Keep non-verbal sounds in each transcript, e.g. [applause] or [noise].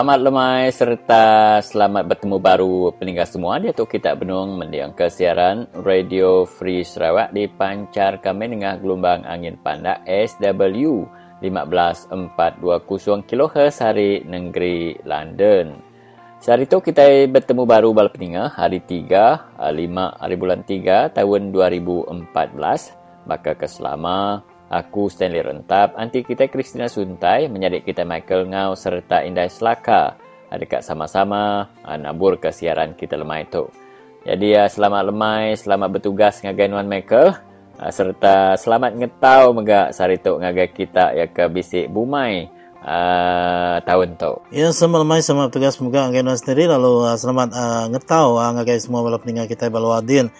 Selamat lemai serta selamat bertemu baru peninggal semua di Atuk Kitab Benung mendiang kesiaran Radio Free Sarawak dipancar kami dengan gelombang angin pandak SW 15420 kHz hari negeri London. Sehari itu kita bertemu baru bala peninggal hari 3, 5 hari bulan 3 tahun 2014. Maka keselama Aku Stanley Rentap, anti kita Christina Suntai, menyadik kita Michael Ngau serta Indah Selaka. Dekat sama-sama ah, nabur ke siaran kita lemai itu. Jadi ah, selamat lemai, selamat bertugas ngagai Wan Michael. Ah, serta selamat ngetau megak sarituk ngagai kita ya ke bisik bumai uh, tahun tu. Ya, selamat lemai, selamat bertugas megak ngagai sendiri. Lalu uh, selamat uh, ngetau uh, ngagai semua balap peninggal kita baluadin.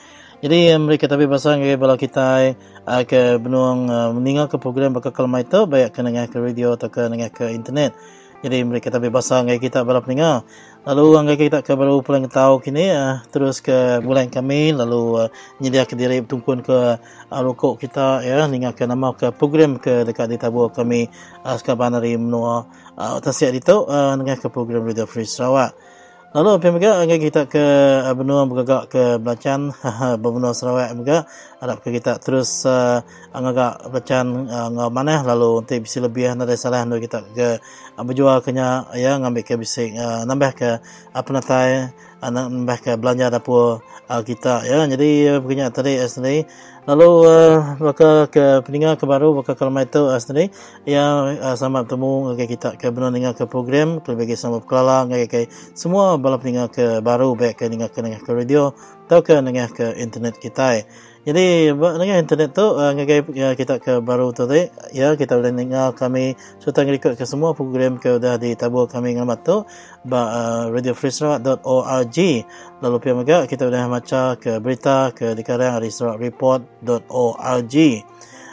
Jadi mereka tapi pasal ngagai balap kita uh, ke benuang uh, meninggal ke program bakal kelma itu baik ke dengar ke radio atau ke dengar ke internet. Jadi mereka tapi bahasa ngai kita balap meninggal. Lalu ngai kita ke baru pulang tahu kini uh, terus ke bulan kami lalu uh, nyedia ke diri bertumpun ke uh, rokok kita ya dengar ke nama ke program ke dekat di tabur kami uh, sekarang dari menua uh, tasiat itu uh, dengar ke program Radio Free Sarawak. Lalu apa juga angka kita ke uh, benua bergagak ke Belacan. [laughs] Benua Sarawak juga ke kita terus uh, angka Belacan uh, mana lalu nanti bisa lebih ada salah. Untuk kita ke berjual kenya ya ngambil ke bisa uh, nambah ke apa natai uh, nambah ke belanja dapur uh, kita. Ya jadi uh, begini tadi uh, sendiri. Lalu uh, maka ke peninggal ke baru maka kalau itu uh, sendiri ya uh, sama bertemu ke kita ke benar dengan ke program ke bagi sama kelala ke, ke semua balap peninggal ke baru baik ke dengan ke, ke radio atau ke dengan ke internet kita jadi dengan internet tu uh, ya, kita ke baru tu tadi ya kita boleh dengar kami serta ngikut ke semua program ke sudah ditabur kami ngalamat tu ba uh, radiofreesarawak.org lalu pihak juga kita sudah baca ke berita ke di karang di sarawakreport.org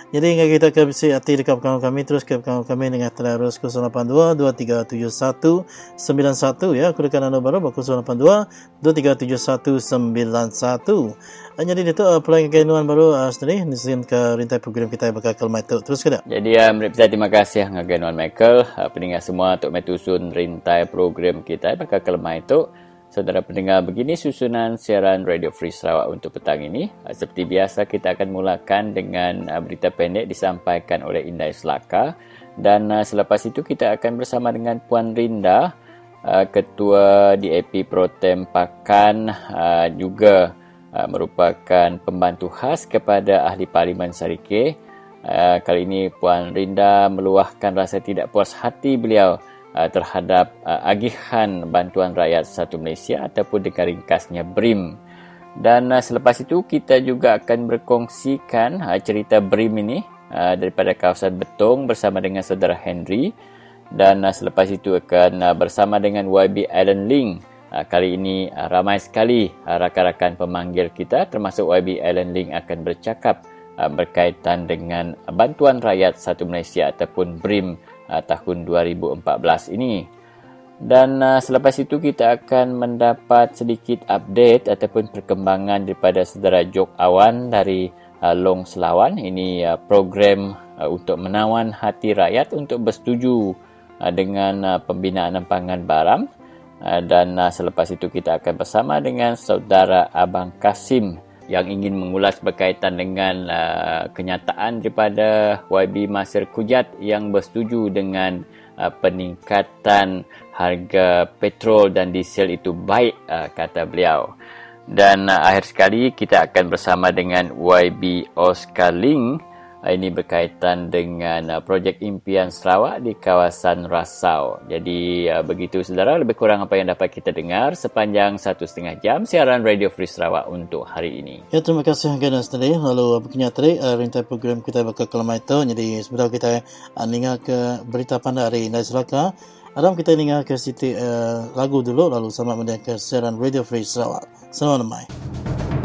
jadi ingat kita ke bisi hati dekat kawan kami terus ke kawan kami dengan terus 082 2371 91 ya aku dekat anda baru 082 2371 91 jadi itu uh, peluang kainuan baru uh, sendiri. Nisin ke rintai program kita bakal kelma itu terus ke jadi uh, saya terima kasih ngagainuan Michael. Uh, peninggal semua untuk metusun rintai program kita bakal kelma itu Saudara pendengar, begini susunan siaran Radio Free Sarawak untuk petang ini. Seperti biasa, kita akan mulakan dengan berita pendek disampaikan oleh Indai Selaka. Dan selepas itu, kita akan bersama dengan Puan Rinda, Ketua DAP Protem Pakan, juga merupakan pembantu khas kepada Ahli Parlimen Sarike. Kali ini, Puan Rinda meluahkan rasa tidak puas hati beliau uh, terhadap uh, agihan bantuan rakyat satu Malaysia ataupun dengan ringkasnya BRIM. Dan uh, selepas itu kita juga akan berkongsikan uh, cerita BRIM ini uh, daripada kawasan Betong bersama dengan saudara Henry dan uh, selepas itu akan uh, bersama dengan YB Allen Ling. Uh, kali ini uh, ramai sekali uh, rakan-rakan pemanggil kita termasuk YB Allen Ling akan bercakap berkaitan dengan bantuan rakyat satu Malaysia ataupun BRIM tahun 2014 ini. Dan selepas itu kita akan mendapat sedikit update ataupun perkembangan daripada saudara Jok Awan dari Long Selawan. Ini program untuk menawan hati rakyat untuk bersetuju dengan pembinaan empangan baram. Uh, dan uh, selepas itu kita akan bersama dengan saudara Abang Kasim yang ingin mengulas berkaitan dengan uh, kenyataan daripada YB Masir Kujat yang bersetuju dengan peningkatan harga petrol dan diesel itu baik kata beliau. Dan akhir sekali kita akan bersama dengan YB Oscar Ling ini berkaitan dengan uh, projek impian Sarawak di kawasan Rasau. Jadi uh, begitu saudara, lebih kurang apa yang dapat kita dengar sepanjang satu setengah jam siaran Radio Free Sarawak untuk hari ini. Ya, terima kasih Gana tadi. Lalu begini tadi, rintai program kita bakal kelama itu. Jadi sebenarnya kita dengar ke berita pandai hari ini. Silakan. Adam kita dengar ke siti uh, lagu dulu lalu sama mendengar siaran Radio Free Sarawak. Selamat malam.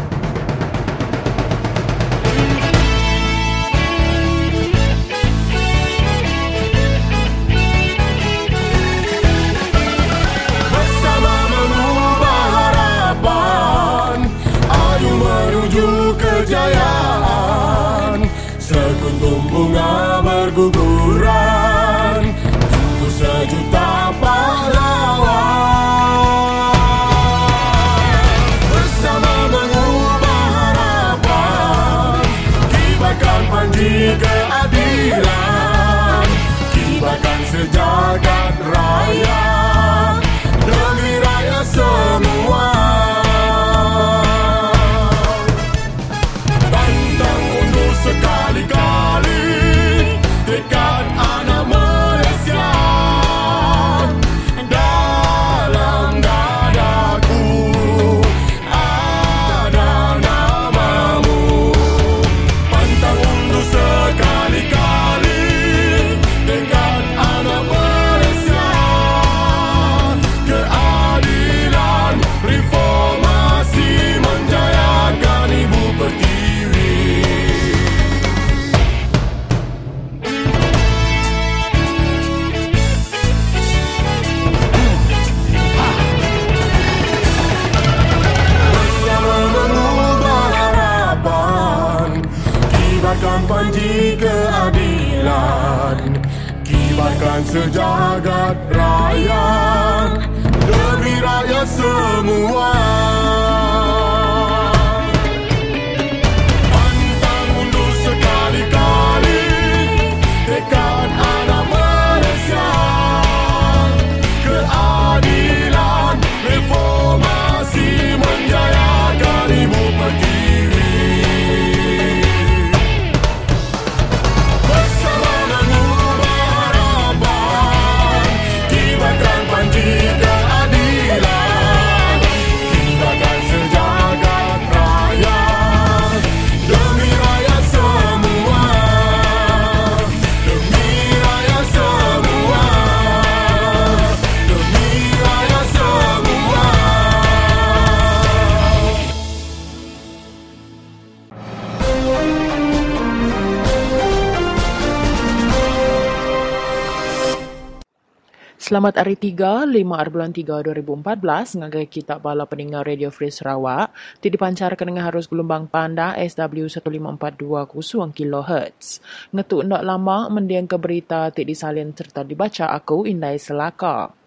Selamat Hari 3, 5 hari bulan 3 2014 ngagai kita bala pendengar Radio Free Sarawak ti dipancarkan dengan harus gelombang panda SW 1542 kusung kHz. Ngetuk ndak lama mendiang ke berita ti disalin serta dibaca aku Indai Selaka.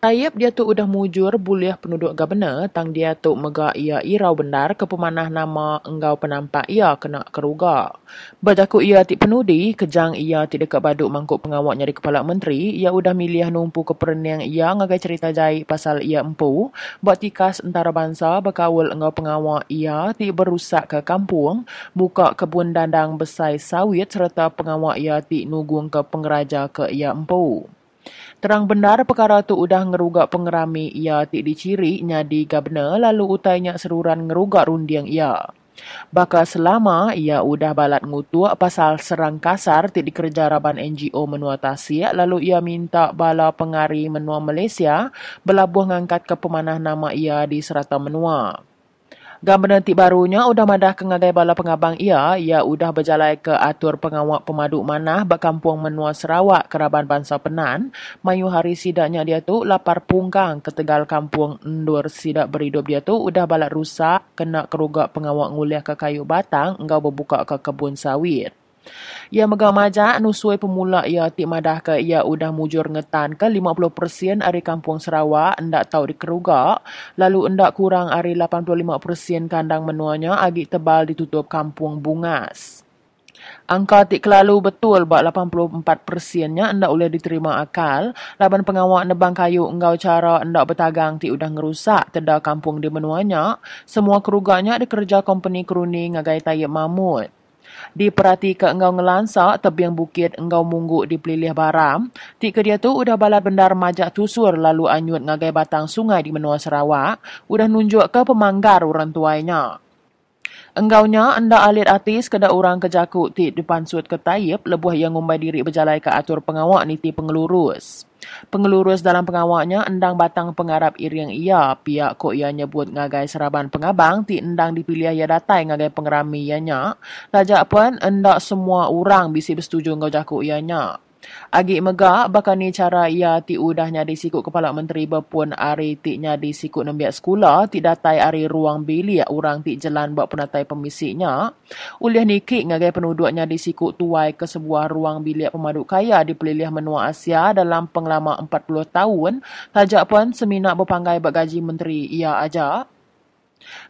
Tayyip dia tu udah mujur buliah penduduk gabna tang dia tu mega ia irau benar ke pemanah nama enggau penampak ia kena keruga. Bajaku ia ti penudi kejang ia ti dekat baduk mangkuk pengawaknya di kepala menteri ia udah milih numpu ke perniang ia ngagai cerita jai pasal ia empu buat tikas antara bangsa berkawal enggau pengawak ia ti berusak ke kampung buka kebun dandang besai sawit serta pengawak ia ti nugung ke pengeraja ke ia empu. Terang benar perkara tu udah ngerugak pengerami ia ti diciri nyadi gabna lalu utainya seruran ngerugak rundiang ia. Baka selama ia udah balat ngutuk pasal serang kasar ti dikerja raban NGO menua Tasik lalu ia minta bala pengari menua Malaysia belabuh ngangkat ke pemanah nama ia di serata menua. Gambar nanti barunya udah madah ke ngagai bala pengabang ia, ia udah berjalan ke atur pengawak pemaduk manah bak kampung menua Sarawak keraban bangsa penan. Mayu hari sidaknya dia tu lapar punggang ke tegal kampung endur sidak beridup dia tu udah balat rusak kena kerugak pengawak nguliah ke kayu batang engkau berbuka ke kebun sawit. Ia megah majak nusui pemula ia tik madah ke ia udah mujur ngetan ke 50% ari kampung Sarawak endak tahu dikerugak lalu endak kurang ari 85% kandang menuanya agi tebal ditutup kampung bungas. Angka tik kelalu betul bak 84%-nya endak boleh diterima akal. Laban pengawak nebang kayu engkau cara endak bertagang ti udah ngerusak teda kampung di menuanya. Semua kerugaknya dikerja company keruni ngagai tayyip mamut. Diperhati ke engkau ngelansak tebiang bukit engkau munggu di pelilih baram. Tik ke dia tu udah balat bendar majak tusur lalu anyut ngagai batang sungai di menua Sarawak. Udah nunjuk ke pemanggar orang tuainya. Enggaunya anda alit artis keda orang kejakut ti depan suat ke Tayyip lebuh yang ngumbai diri berjalai ke atur pengawak ni ti pengelurus. Pengelurus dalam pengawaknya endang batang pengarap iring ia pihak ko ia nyebut ngagai seraban pengabang ti endang dipilih ia datai ngagai pengerami ianya. Tajak pun endak semua orang bisi bersetuju ngau jaku ianya. Agi megak bakal ni cara ia ti udah nyadi sikut kepala menteri berpun ari ti nyadi sikut nembiak sekolah ti datai ari ruang bilik orang ti jalan buat penatai pemisiknya. Uliah nikik ngagai penduduk nyadi sikut tuai ke sebuah ruang bilik pemaduk kaya di pelilih menua Asia dalam penglama 40 tahun. Tajak pun seminak berpanggai bak gaji menteri ia ajak.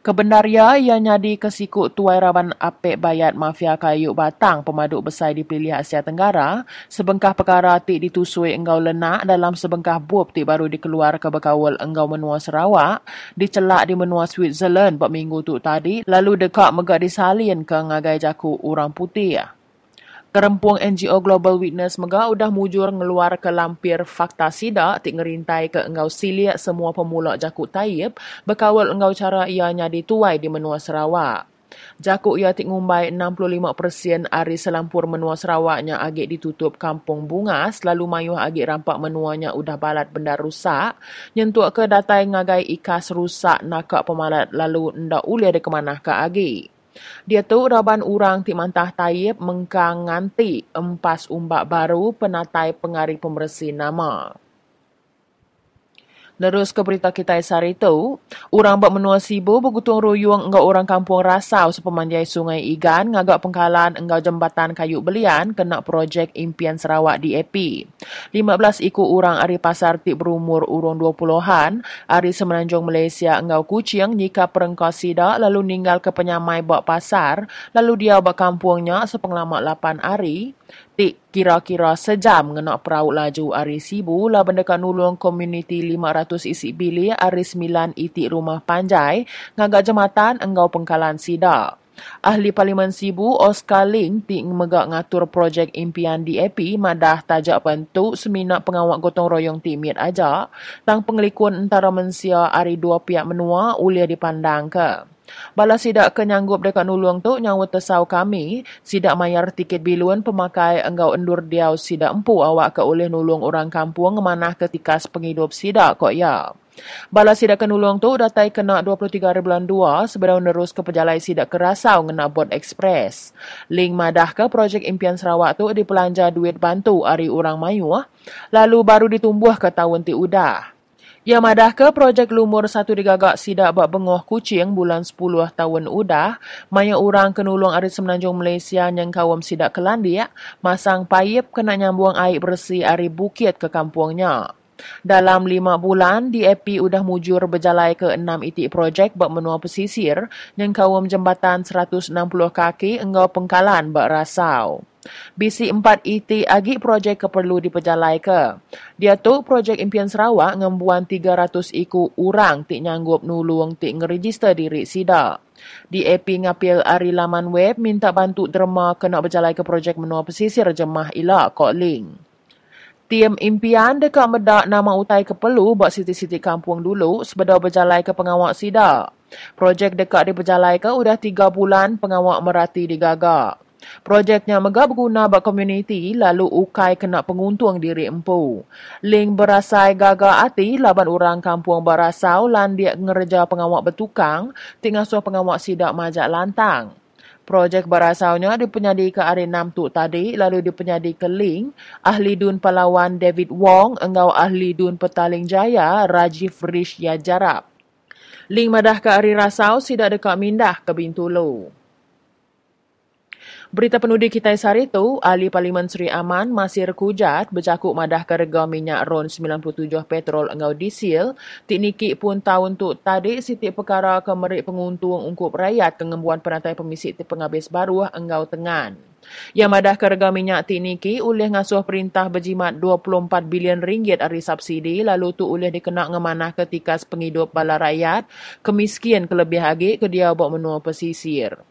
Kebenaria ia nyadi kesikut tuai raban apek bayat mafia kayu batang pemaduk besar di pilih Asia Tenggara, sebengkah perkara ti ditusui engkau lenak dalam sebengkah bup ti baru dikeluar ke bekawal engkau menua Sarawak, dicelak di menua Switzerland buat minggu tu tadi, lalu dekat megak disalin ke ngagai jaku orang putih. Kerempung NGO Global Witness mega udah mujur ngeluar ke lampir fakta sidak tik ngerintai ke engkau siliak semua pemula jakuk taib berkawal engkau cara ianya dituai di menua Sarawak. Jakuk ia tik ngumbai 65% ari selampur menua Sarawaknya agak ditutup kampung bungas lalu mayuh agak rampak menuanya udah balat benda rusak nyentuk ke datai ngagai ikas rusak nakak pemalat lalu ndak ulia de kemanah ke agak. Dia tu raban orang ti mantah tayyib mengkang nganti empas umbak baru penatai pengari pembersih nama. Terus ke berita kita hari itu, orang buat menua sibu bergotong royong enggak orang kampung rasau sepemanjai sungai Igan ngagak pengkalan enggak jembatan kayu belian kena projek impian Sarawak DAP. 15 ikut orang ari pasar tik berumur urung 20-an, ari semenanjung Malaysia enggau kucing jika perengkau sidak lalu ninggal ke penyamai buat pasar, lalu dia buat kampungnya sepenglamak 8 hari, tik kira-kira sejam ngenak perahu laju ari sibu lah bendekat nulung komuniti 500 isi bilik ari 9 itik rumah panjai ngagak jematan enggau pengkalan sidak. Ahli Parlimen Sibu, Oscar Ling, tik megak ngatur projek impian DAP madah tajak bentuk seminat pengawak gotong royong timit aja, tang pengelikun antara mensia ari dua pihak menua ulia dipandang ke. Bala sidak kenyanggup dekat nulung tu nyawa tesau kami, sidak mayar tiket biluan pemakai enggau endur diau sidak empu awak ke oleh nulung orang kampung manah ketika penghidup sidak kok ya. Bala sidak kenulung tu datai kena 23 hari bulan 2 sebelum nerus ke pejalai sidak kerasau ngena bot ekspres. Ling madah ke projek impian Sarawak tu dipelanja duit bantu ari orang mayu ah. lalu baru ditumbuh ke tahun ti udah. Ya madah ke projek lumur satu digagak sidak bak bengoh kucing bulan 10 tahun udah, maya orang kenulung ari semenanjung Malaysia yang kawam sidak kelandi ya, masang paip kena nyambung air bersih ari bukit ke kampungnya. Dalam lima bulan, DAP udah mujur berjalai ke enam itik projek bak menua pesisir yang kawam jembatan 160 kaki enggau pengkalan bak rasau. Bisi empat IT agi projek keperlu diperjalai ke. Dia tu projek impian Sarawak ngembuan 300 iku orang tik nyanggup nulung tik ngeregister diri sida. DAP ngapil ari laman web minta bantu derma kena berjalai ke projek menua pesisir jemah ila kok link. Tim impian dekat medak nama utai keperlu buat siti-siti kampung dulu sebeda berjalai ke pengawak sida. Projek dekat diperjalai ke udah tiga bulan pengawak merati digagak. Projeknya megah berguna bagi komuniti lalu ukai kena penguntung diri empu. Ling berasai gagal hati laban orang kampung barasau lan dia ngerja pengawak bertukang tinggal suah pengawak sidak majak lantang. Projek barasaunya dipenyadi ke 6 tu tadi lalu dipenyadi ke Ling, ahli dun Palawan David Wong engau ahli dun Petaling Jaya Rajiv Rish Yajarab. Ling madah ke hari rasau sidak dekat mindah ke Bintulu. Berita penudi kita hari itu, Ahli Parlimen Seri Aman masih rekujat bercakap madah ke rega minyak RON 97 petrol engau diesel. Tikniki pun tahun tu tadi sitik perkara ke merik penguntung ungkup rakyat kengembuan perantai pemisik ti penghabis baru engau tengan. Yang madah ke rega minyak tikniki oleh ngasuh perintah berjimat 24 bilion ringgit dari subsidi lalu tu oleh dikenak ngemanah ketika penghidup bala rakyat kemiskin kelebih lagi ke dia buat menua pesisir.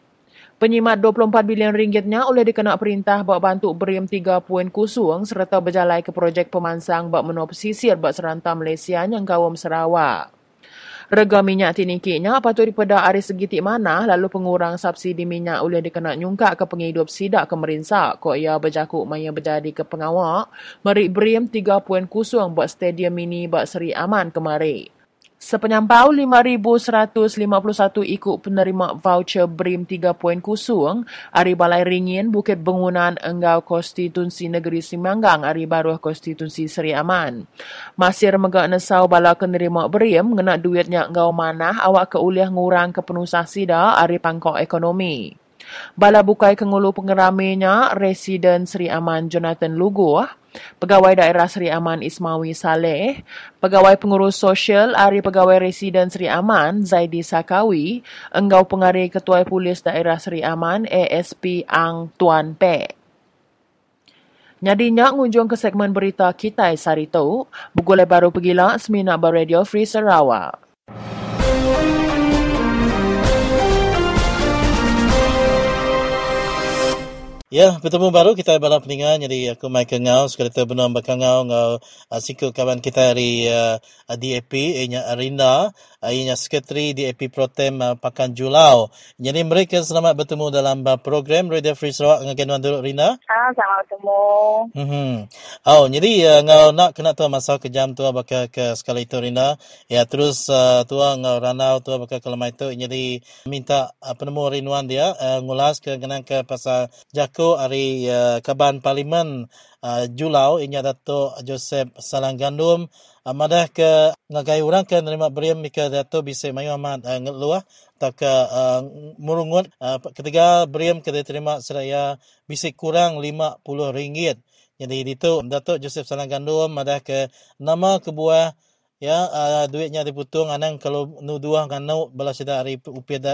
Penyimat 24 bilion ringgitnya oleh dikenak perintah buat bantu berim 3 poin kusung serta berjalai ke projek pemansang buat menua pesisir buat serantam Malaysia yang kawam Sarawak. Rega minyak tinikinya patut dipedak hari segitik mana lalu pengurang subsidi minyak oleh dikenak nyungkak ke penghidup sidak ke merinsak kok ia berjakuk maya berjadi ke pengawak merik berim 3 poin kusung buat stadium mini buat Seri Aman kemarin. Sepenyampau 5,151 ikut penerima voucher BRIM 3 poin Ari Balai Ringin, Bukit Bangunan, Enggau Konstitusi Negeri Simanggang, Ari Baruh Konstitusi Seri Aman. Masir megak nesau bala kenerima BRIM, ngena duitnya enggau manah, awak ke uliah ngurang ke penusah sida, Ari Pangkok Ekonomi. Bala bukai kengulu pengeraminya, Residen Seri Aman Jonathan Lugu, Pegawai Daerah Seri Aman Ismawi Saleh, Pegawai Pengurus Sosial Ari Pegawai Residen Seri Aman Zaidi Sakawi, Enggau Pengari Ketua Polis Daerah Seri Aman ASP Ang Tuan Pe. Nyadinya ngunjung ke segmen berita kita Sarito, bugule baru pergilah Semina Bar Radio Free Sarawak. Ya, bertemu baru kita bala peningan. Jadi aku mai ke ngau sekali tu benar bakal ngau ngau uh, siku kawan kita dari uh, DAP, ianya Arinda, uh, ianya sekretari DAP Protem uh, Pakan Julau. Jadi mereka selamat bertemu dalam uh, program Radio Free Sarawak dengan Kenuan dulu Rina. Ah, selamat bertemu. Hmm. Oh, jadi uh, ngau nak kena tu masa kejam tu bakal ke sekali itu Rina. Ya, terus uh, tu ngau ranau tu bakal ke lemah itu. Jadi minta uh, penemu rinuan dia uh, ngulas ke kenang ke pasal jaku ko ari uh, Kaban Parlimen uh, Julau inya Dato Joseph Salang Gandum uh, madah ke ngagai orang ke nerima beriam mika Dato bisa mayu amat uh, ngeluah atau ke uh, murungut. Uh, ketiga beriam ke dia terima seraya bisa kurang RM50 jadi itu Dato Joseph Salang Gandum madah ke nama kebuah ya uh, duitnya diputung anang kalau nu dua nganu bala sida ari upia da,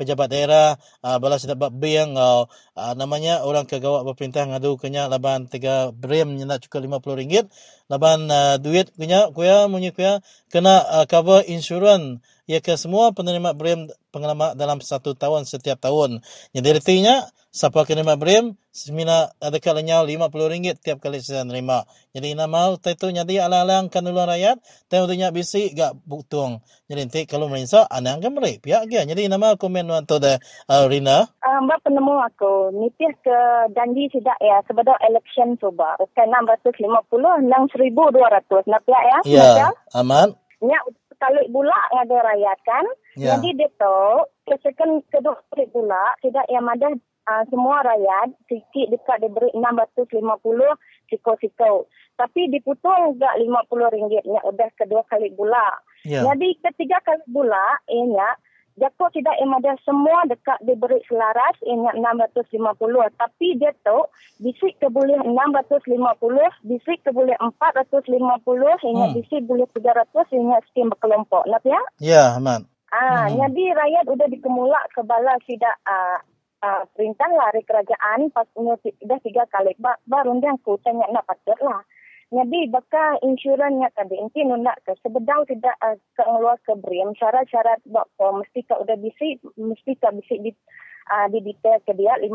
pejabat daerah uh, bala sida bak biang uh, uh, namanya orang kegawak pemerintah ngadu kenya laban tiga brem nak cukup RM50 laban uh, duit kenya kuya munyi kuya kena uh, cover insurans ya ke semua penerima brem pengalaman dalam satu tahun setiap tahun. Jadi artinya siapa penerima brem semina ada kalanya RM50 tiap kali saya nerima. Jadi nama itu jadi ala-alang kanuluan rakyat tahu tu nyak bisi gak butung jadi nanti kalau merisa anang kan mereka pihak dia jadi nama komen tu dah uh, Rina. Uh, mbak penemu aku nipis ke janji tidak ya sebelum election coba kan 650 nang 1200 nak ya ya ya aman Nya kali pula ngada rakyat kan. Ya. Jadi dia tu kesekan kedua kali pula tidak yang ada uh, semua rakyat sikit dekat diberi 650 siko-siko. Tapi diputung juga RM50 nya udah kedua kali pula. ya Jadi ketiga kali pula ianya Jatuh tidak yang ada semua dekat diberi selaras ianya 650 tapi dia tu bisik ke boleh 650 bisik ke boleh 450 Hmm. ianya bisik boleh 300 ianya skim berkelompok. Nak ya? Ya aman ah Hmm. jadi rakyat udah dikemulak ke bala tidak ah ah, perintah lari kerajaan pas nya ti- dah tiga kali. Ba, baru dia aku tanya nak patut lah jadi bakal insurannya tadi nanti nak ke sebedang tidak uh, ke ngeluar ke BRIM syarat-syarat bakal mesti ka udah bisi mesti ka bisi di uh, di detail ke dia 50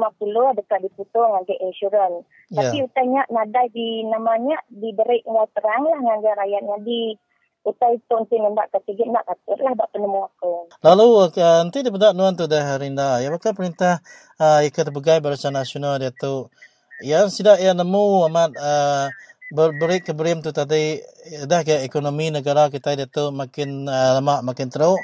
dekat diputung dengan insurans. Ya. Tapi utanya nadai di namanya diberi ngau terang lah dengan rakyatnya di utai nanti nak ketiga nak kata lah bak penemu aku. Lalu uh, nanti daripada nuan tu dah Rinda, ya bakal perintah uh, ikat pegai barisan nasional dia tu ya sudah ya nemu amat uh, berberi keberim tu tadi dah ke ekonomi negara kita dia tu makin uh, lama makin teruk.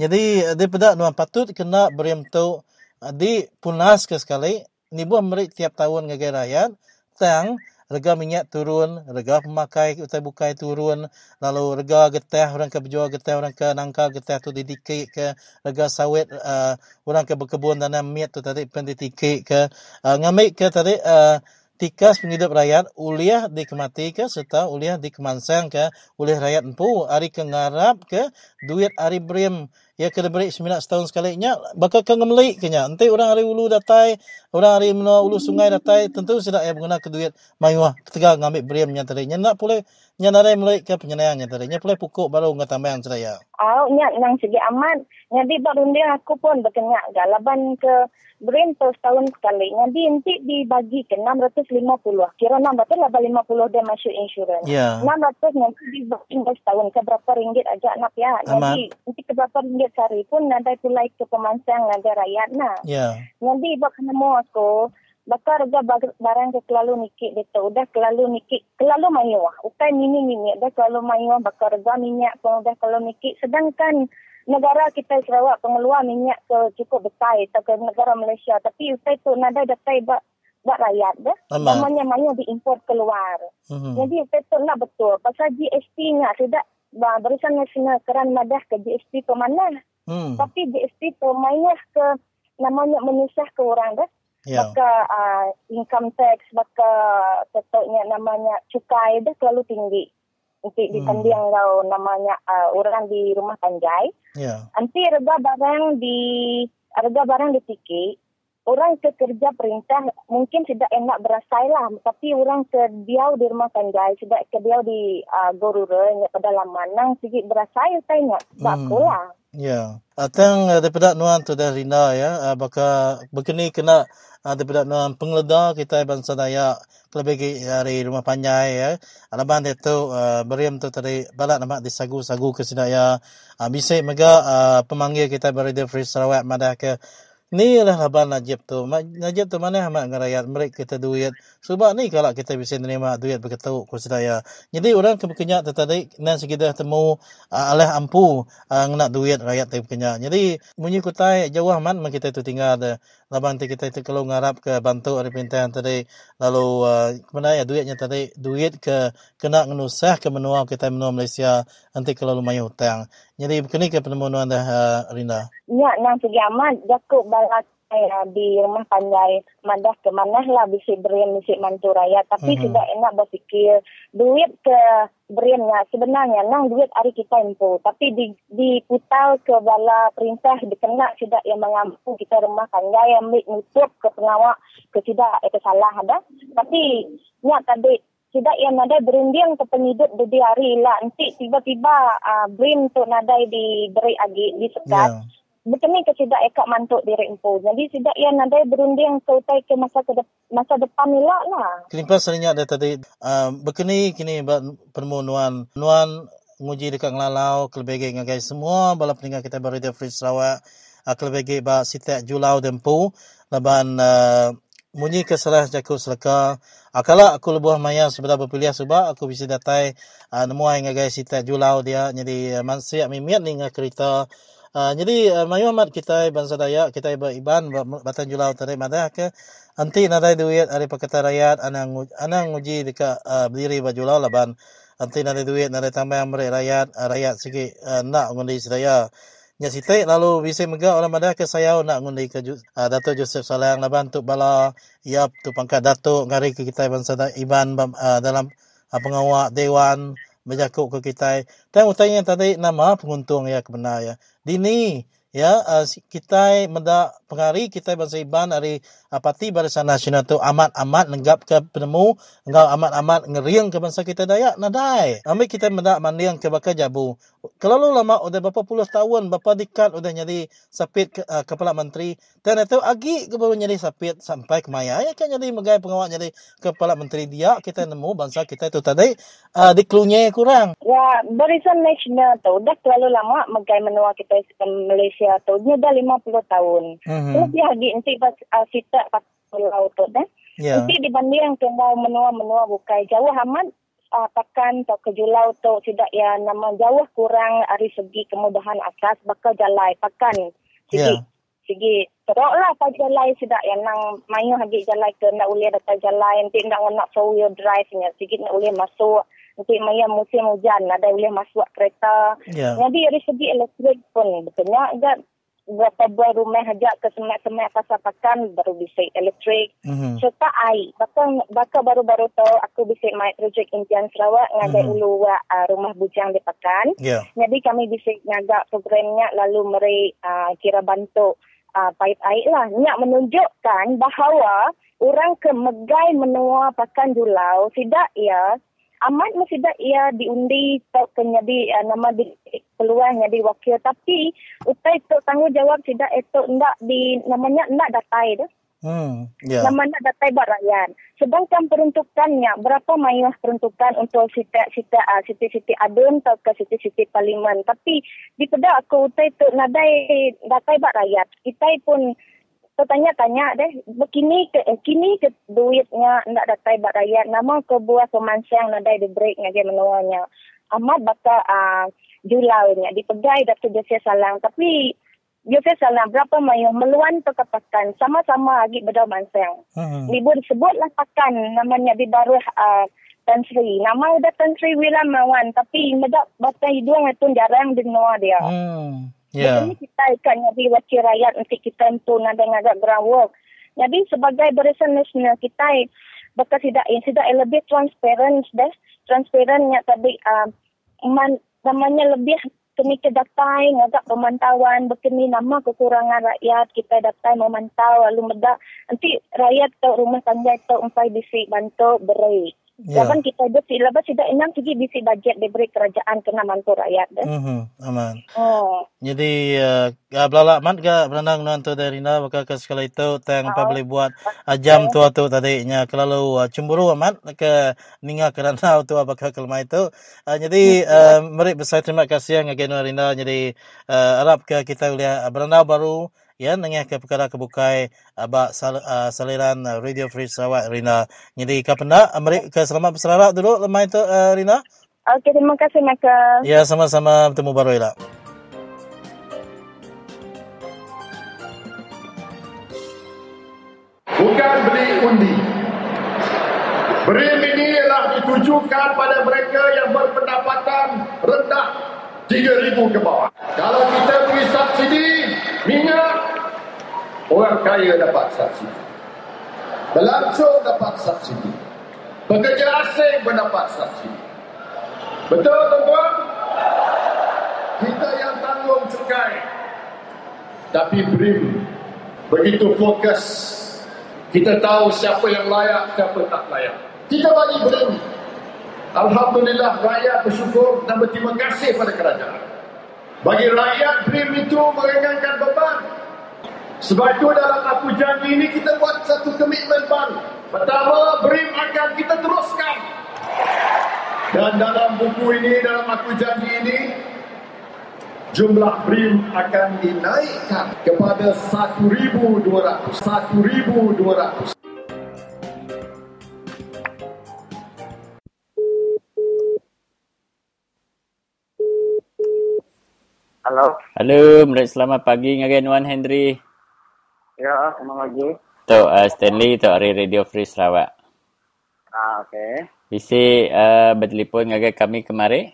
Jadi daripada nuan patut kena berim tu uh, di punas ke sekali. Ni buat beri tiap tahun ngagai rakyat. Tang Rega minyak turun, rega pemakai utai bukai turun, lalu rega getah orang ke berjual getah orang ke nangka getah tu didikik ke. Rega sawit uh, orang ke berkebun tanam minyak tu tadi pun didikik ke. Uh, ngambil ke tadi uh, tikas penghidup rakyat uliah dikemati ke serta uliah dikemansang ke oleh rakyat empu hari ke ngarap ke duit hari brim ya kena beri sembilan setahun sekali nya bakal ke ngemelik ke nya nanti orang hari ulu datai orang hari menua ulu sungai datai tentu sudah ya guna ke duit mayuah ketika ngambil brim nya tadi nya nak boleh nya narai melik ke penyenayang nya tadi nya boleh pukuk baru ngat tambahan sudah ya Oh, nya nang segi aman. Jadi baru dia aku pun berkenyak galaban ke BRIM tu setahun sekali. Jadi nanti dibagi ke 650. Kira 600 lah 50 dia masuk insurans. ya 600 nanti dibagi setahun ke berapa ringgit aja nak ya. Jadi nanti ke berapa ringgit sehari pun ada pulai ke pemansang ada rakyat nah. ya Jadi bak nemu aku bakar harga bag- barang ke kelalu nikik dia tu. Udah kelalu nikik, kelalu mayuah. Ukai mini mini, dah kelalu mayuah bakar harga minyak pun udah kelalu nikik. Sedangkan negara kita Sarawak pengeluar minyak ke cukup besar atau ke negara Malaysia. Tapi utai tu nada datai bak bak rakyat dah. Aman. Namanya mana diimport keluar. Mhm. Jadi utai tu nak betul. Pasal GST nya tidak Barisan Nasional keran madah ke GST ke mana. hmm Tapi GST mainnya ke namanya menyusah ke orang dah. ya Maka uh, income tax, maka tetapnya namanya cukai dia selalu tinggi. Untuk Hmm. ditanding kau namanya uh, orang di rumah panjai. ya Nanti harga barang di harga barang ditiki, orang ke kerja perintah mungkin tidak enak berasai lah. Tapi orang ke diau di rumah panjai, tidak ke diau di uh, Gorura, nya pedalaman, nang sikit berasai tanya. Hmm. Hmm. lah. Ya, atang uh, daripada nuan tu dah Rina ya, uh, baka begini kena uh, daripada nuan pengeleda kita bangsa Dayak lebih ke dari rumah panjai ya. Alaban dia tu uh, beriam tu tadi balak nama disagu-sagu ke sidaya. Uh, bisa mega uh, pemanggil kita berada Free Sarawak madah ke Ni lah laban Najib tu. Najib tu mana amat dengan rakyat. Mereka kita duit. Sebab ni kalau kita bisa nerima duit berketuk ku sedaya. Jadi orang ke berkenyak tadi nan sekitar temu uh, alih ampu uh, nak duit rakyat berkenyak. Jadi munyi kutai jauh man kita tu tinggal ada laban tu kita tu kalau ngarap ke bantu dari perintahan tadi lalu uh, kemana ya duitnya tadi duit ke kena ngenusah ke menua kita menua Malaysia nanti kalau lumayan hutang. Jadi begini ke penemuan dah uh, Rinda. Ya, nang segi amat jakuk balat uh, di rumah panjai. Madah ke mana lah bisik berian bisik mantu raya. Tapi Mhm. sudah enak berfikir duit ke beriannya sebenarnya nang duit hari kita impu. Tapi di diputar ke bala perintah dikena sudah yang mengampu kita rumah panjai ambil nutup ke pengawak ke tidak itu salah ada. Tapi nyak tadi tidak yang nadai berunding ke penyidik di hari lah. Nanti tiba-tiba uh, brin tu nadai diberi agi di sekat. Ya. Betul ke tidak ekak mantuk diri empu. Jadi tidak ia nadai berunding ke ke masa ke masa depan nila lah. Kelimpas sering ada tadi. Uh, berkini kini ba- permohonan. Nuan nguji dekat ngelalau kelebege ngagai semua. Bala peninggal kita baru dia Free Sarawak. Uh, kelebege ba sitek julau dempu. Laban uh, munyi ke jaku selaka akala aku lebuh maya sebelah berpilihan sebab aku bisa datai uh, nemu ai ngagai sitek julau dia. Jadi uh, mansiak mimiat ni ngah kereta Uh, jadi uh, mayu amat kita bangsa Dayak kita beriban batan julau tarik madah ke anti nadai duit dari pakatan rakyat anang anang nguji dekat uh, berdiri bajulau laban anti nadai duit nadai tambah merek rakyat uh, rakyat sikit uh, nak ngundi sedaya nya sitai lalu bisa mega orang madah ke saya nak ngundi ke uh, Dato Joseph Salang laban tu bala yap tu pangkat Dato ngari ke kita bangsa da, iban uh, dalam uh, pengawak dewan berjakuk ke kita dan utanya tadi nama penguntung ya kebenar ya. Dini ya si- kita menda pengari kita bangsa iban dari parti barisan nasional tu amat-amat nenggap ke penemu engkau amat-amat ngeriang ke bangsa kita Dayak nadai. Ambil kita menda mandiang ke bakal jabu kalau lama udah berapa puluh tahun berapa dekat udah jadi sapit ke, uh, kepala menteri dan itu agi ke baru jadi sapit sampai ke maya ya kan jadi megai pengawal jadi kepala menteri dia kita nemu bangsa kita itu tadi uh, diklunya kurang Ya, barisan nasional tu dah terlalu lama megai menua kita sistem Malaysia tu. Dia dah 50 tahun. Mhm. Lebih lagi nanti pas uh, kita pas pulau tu dah. ya Nanti dibanding ke mau menua-menua bukai jauh amat uh, pakan atau kejulau tu tidak ya nama jauh kurang dari segi kemudahan asas bakal jalai pakan. Segi Ya. segi teruk lah pas jalai tidak yang nang mayu hagi jalai ke nak uliah data jalai nanti nak nak four wheel drive nya sikit nak uliah masuk nanti maya musim hujan ada uliah masuk kereta. Ya. Jadi dari segi elektrik pun betulnya agak berapa buah rumah hajak ke semak-semak pasal pakan baru bisa elektrik Mhm. serta air. Bakal bakal baru-baru tu aku bisa main projek impian Sarawak ngagai Mhm. ulu uh, rumah bujang di pakan. ya Jadi kami bisa ngagak programnya lalu meri uh, kira bantu uh, paip air lah. Nyak menunjukkan bahawa orang ke megai menua pakan julau tidak ya amat mesti tidak ia diundi atau ke jadi uh, nama di peluang jadi wakil tapi utai tu tanggungjawab tidak itu ndak di namanya ndak datai dah. hmm ya Nama nak datai buat rakyat. Sedangkan peruntukannya, berapa mayuh peruntukan untuk siti-siti uh, siti-siti adun atau ke siti-siti parlimen. Tapi di pada aku utai tu nadai datai buat rakyat. Kita pun tertanya-tanya deh, begini ke eh, kini ke duitnya nak datai buat rakyat. Nama ke buah pemansang nadai di break ngaji menuanya. Amat bakal uh, julaunya dipegai Dr. Joseph Salang. Tapi Joseph Salang berapa mayuh meluan perkatakan sama-sama lagi berdau mansang. Mhm. Ibu disebutlah pakan namanya di Darul uh, Tan Sri. Nama udah Tan Sri Wila Mawan tapi medak batang hidung itu jarang dengar dia. hmm ya Jadi kita ikan jadi wakil rakyat nanti kita itu nada ngagak groundwork. Jadi sebagai barisan nasional kita bakal tidak eh, tidak lebih transparent dah. Transparannya tadi uh, man, namanya lebih kini ke datai ngagak pemantauan begini nama kekurangan rakyat kita datai memantau lalu medak nanti rakyat ke rumah tangga itu umpai bisi bantu beri. Ya. Laban kita besi, lepas tidak enam segi bisi bajet diberi kerajaan kena bantu rakyat dah. Mhm. aman Oh. Jadi uh, uh, belala mat ga berenang nuan tu dari na baka ke sekala itu tang apa boleh buat uh, jam tu tu tadi nya kalau uh, cemburu amat ke ninga kerana tu baka kelma itu. Uh, jadi uh, mari besar terima kasih ngagen Rinda jadi uh, harap ke kita boleh berenang baru ya nengah ke perkara kebukai abak sal, uh, saliran uh, Radio Free Sarawak Rina. Jadi ka pendak amrik ke selamat berselarak dulu lemah itu uh, Rina. Okey, terima kasih Michael. Ya sama-sama bertemu baru elak. Bukan beli undi. Brim ini ialah ditujukan pada mereka yang berpendapatan rendah 3,000 ke bawah. Kalau kita beri subsidi minyak, orang kaya dapat subsidi. Pelancong dapat subsidi. Pekerja asing mendapat subsidi. Betul tuan-tuan? Kita yang tanggung cukai. Tapi BRIM begitu fokus. Kita tahu siapa yang layak, siapa tak layak. Kita bagi BRIM. Alhamdulillah rakyat bersyukur dan berterima kasih pada kerajaan. Bagi rakyat BRIM itu meringankan beban. Sebab itu dalam aku janji ini kita buat satu komitmen baru. Pertama, BRIM akan kita teruskan. Dan dalam buku ini, dalam aku janji ini, jumlah BRIM akan dinaikkan kepada 1,200. 1,200. Halo. Halo, menurut selamat pagi dengan Wan Henry. Ya, selamat pagi. Tok uh, Stanley, Tok Ari Radio Free Sarawak. Ah, okey. Bisi uh, bertelefon dengan kami kemarin.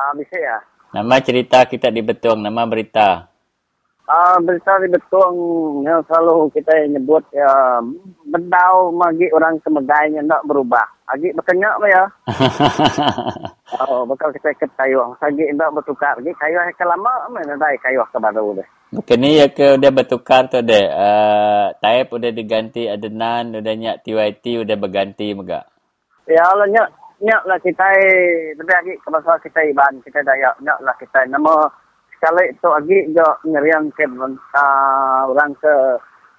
Ah, bisa ya? Nama cerita kita di Betong, nama berita. Ah, berita di Betong yang selalu kita nyebut ya bendau magi orang semegai yang tak berubah. Agi berkenyak apa ya? [laughs] Oh, bakal kita ikat kayu. Sagi tak bertukar. Agi kayu yang kelama, mana dah kayu ke baru deh. Ni ya ke udah bertukar tu deh. Uh, type udah diganti adenan, udah nyak TYT udah berganti juga. Ya Allah nyak nyak lah kita lebih lagi kebasa kita iban kita dayak nyak lah kita nama sekali itu lagi jo ngerian ke uh, orang ke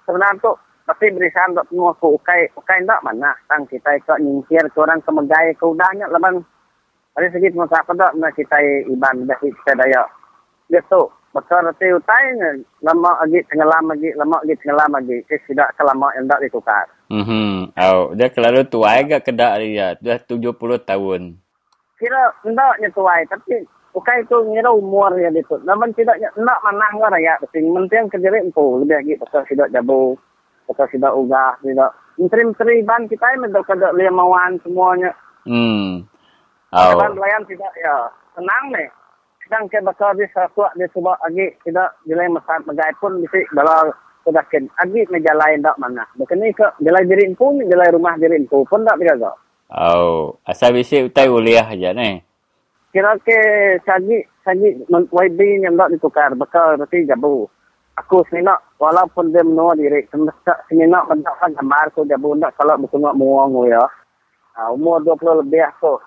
sebenarnya tu pasti berisan untuk semua ku ukai ukai ndak mana tang kita ke nyingkir ke orang ke megai ke udahnya laban dari segi pengusaha pada na kita iban dah kita dayak dia tu Bakal nanti utai lama lagi tenggelam lagi lama lagi tenggelam lagi eh, tidak kelama yang tak ditukar. Mhm. Oh, dia kelalu tua agak kedak dia. Dah 70 tahun. kira ndaknya tuai tapi bukan itu ngira umur ya itu. Namun tidak ndak manah lah ya. Penting penting kerja empu lebih lagi pasal tidak jabu, pasal tidak ugah, tidak menteri-menteri ban kita ini mendak kada limawan semuanya. Hmm. Oh. Ban pelayan tidak ya senang nih. Sedang ke bakal di satu di sebab lagi tidak jelai mesat megai pun bisa dalam sudah ken agi meja lain tak mana. Bukan ke jelai diri empu jelai rumah diri empu pun tak bisa Oh, asal bisi utai uliah aja ni. Kira ke sagi men- YB yang tak ditukar bakal berarti jabu. Aku sini walaupun dia menua diri semesta sini nak mendak gambar aku jabu nak kalau bertengok muang ya. Uh, umur 20 lebih aku.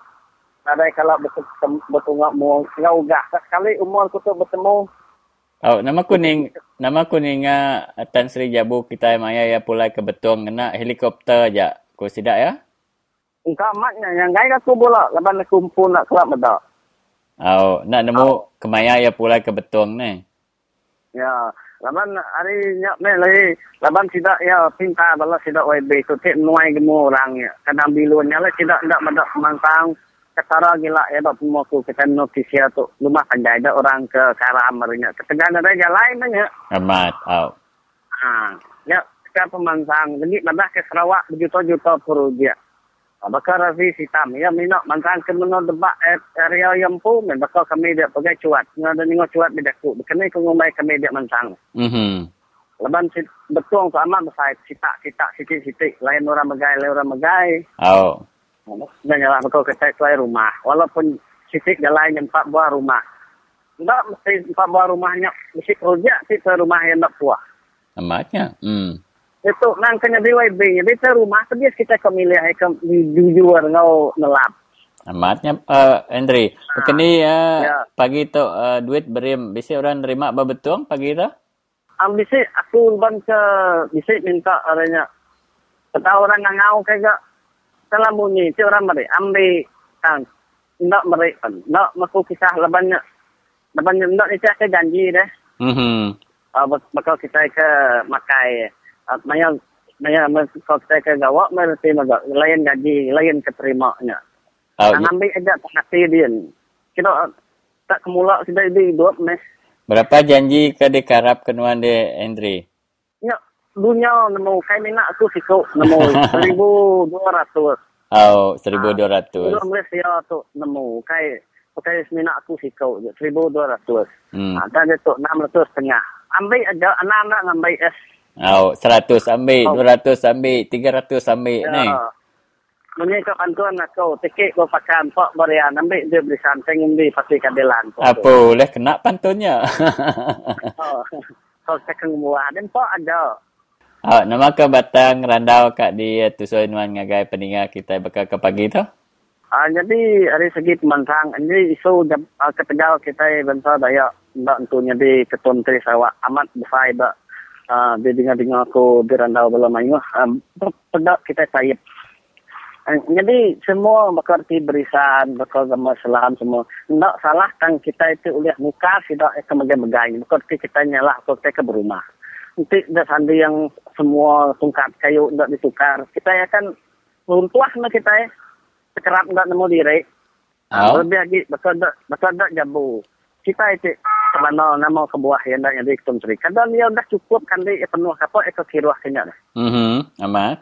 Ada kalau betul- bertengok muang ngau gak sekali umur aku tu bertemu Oh, nama kuning nama kuning uh, Tan Sri Jabu kita maya ya pulai ke Betong kena helikopter aja. Kau sidak ya? engkau maknya yang gaya aku bola lepas nak kumpul nak kelab bedak. Oh, nak nemu kemaya ya pulai ke Betong ni. Ya, laban hari nyak me lagi, laban tidak ya pinta bala tidak YB tu tek nuai gemu orang ya. Kadang bilunnya lah tidak tidak mendak mantang ketara gila ya dok semua ku kita notisia tu rumah pandai ada orang ke karam marinya. Ketegangan ada jalan banyak. Amat. Oh. Ha, ya sekarang pemansang. Jadi madah ke Sarawak berjuta-juta perugia. Bakal Rafi Sitam. Ya, minok mantang ke menurut debat eh, area yang pun. Bakal kami dia pakai cuat. Ngada nengok cuat di deku. Bukannya ku ngumbai kami dia mantang. Mhm. Leban si, betul tu amat besar. Sitak, sitak, sitik-sitik. Lain orang megai, lain orang megai. Oh. Dan jalan betul ke saya tuai rumah. Walaupun sitik jalan yang empat buah rumah. Tak mesti empat buah rumahnya. Mesti kerja si tuai rumah yang tak puas. Amatnya. Hmm. Itu nang kena BYB. Jadi tu rumah tu kita kemilih ke jujur ngau nelap. Amatnya uh, Andre. Bukan ni uh, Ya. pagi tu uh, duit berim. Bisa orang terima apa betul pagi tu? Am bisa aku ban ke bisa minta adanya. Kata orang ngau kayak salah bunyi si orang mari ambil kan. Ndak mari kan. Ndak maku kisah lebannya. Lebannya ndak ni saya janji deh. Mhm. uh, bakal kita ke makai maya maya bakal kita ke gawak mesti magak lain gaji lain keterimanya Oh, oh, ambil aja hati dia kita tak kemula sudah di hidup mes berapa janji ke dekarap kenuan de Hendry nya dunia nemu kai minat aku sikau nemu 1200 Oh, 1200. Dulu Malaysia tu nemu kai pakai minat aku sikau je 1200 Hmm. Dan dia tu 600 setengah. Ambil aja anak-anak ngambil es. Oh, 100 ambil, Oh. 200 ambil, 300 ambil ni. Ya. Menyai kau bantuan aku, tiket kau pakai pak barian, ambil dia beli santeng undi pasti kadelan. Apa boleh kena pantunnya. [laughs] Oh. Kau cakap muah, dan pak ada. oh, nama ke batang randau kat di tusun wan ngagai peninga kita bakal ke pagi tu. Ah, jadi dari segi pemantang, ini isu uh, ketegal kita bangsa daya mbak untuk jadi ketua menteri sawak amat besar dak. Uh, dia dengar-dengar aku di randau belum mayu. Um, pedak kita sayap. Uh, jadi semua bakal berisan, bakal sama selam semua. Tidak salah kan kita itu oleh muka tidak ke megai-megai. Bakal kita nyalah, bakal kita ke berumah. Nanti dah sandi yang semua tungkat kayu tidak ditukar. Kita akan runtuh na kita eh sekerap nggak nemu diri. Oh. Lebih lagi betul tak jabu. Kita itu kemana nama kebuah yang dah yang di ketum seri. Kadang dia dah cukup kan dia penuh apa eko kiruah kenya dah. Mhm, amat.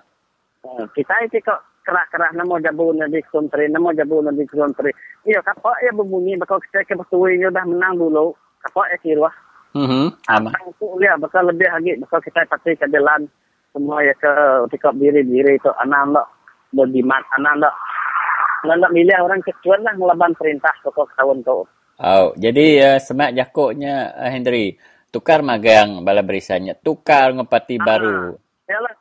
Kita itu kok kerah-kerah nama jabu yang di ketum seri, nama jabu yang di ketum seri. Iya kapa ya berbunyi bakal kita ke dia dah menang dulu. Kapa ya kiruah. Mhm, amat. Abang tu lihat bakal lebih lagi bakal kita pasti ke jalan semua ya ke tikap diri-diri tu anak nak berdimat anak nak anak nak milih orang kecuan lah melaban perintah pokok tahun tu. Oh, jadi uh, semak jakuknya uh, Hendry. Tukar magang bala berisannya. Tukar ngepati baru. Ya lah.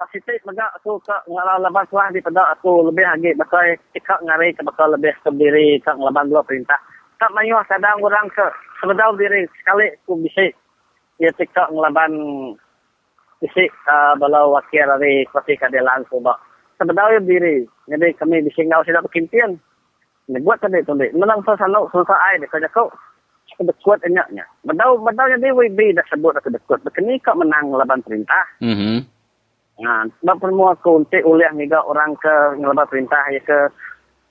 Pasti megak aku ke ngalah laban suah di pada aku lebih lagi bakal tikap ngari ke bakal lebih ke diri ke ngelaban dua perintah. Tak mayu kadang orang ke sebedau diri sekali aku bisa ya tikap ngelaban bisa uh, balau wakil dari pasti kadelan sebab sebedau ya diri. Jadi kami bisa ngau sudah berkimpian. Ni buat tadi tu ni. Menang sa sanok susah ai de kaya kau. Dekut enyaknya. Bedau bedau jadi WB dah sebut aku dekut. Bekeni kau menang laban perintah. Mhm. Nah, sebab semua aku untuk oleh ngiga orang ke ngelaban perintah ya ke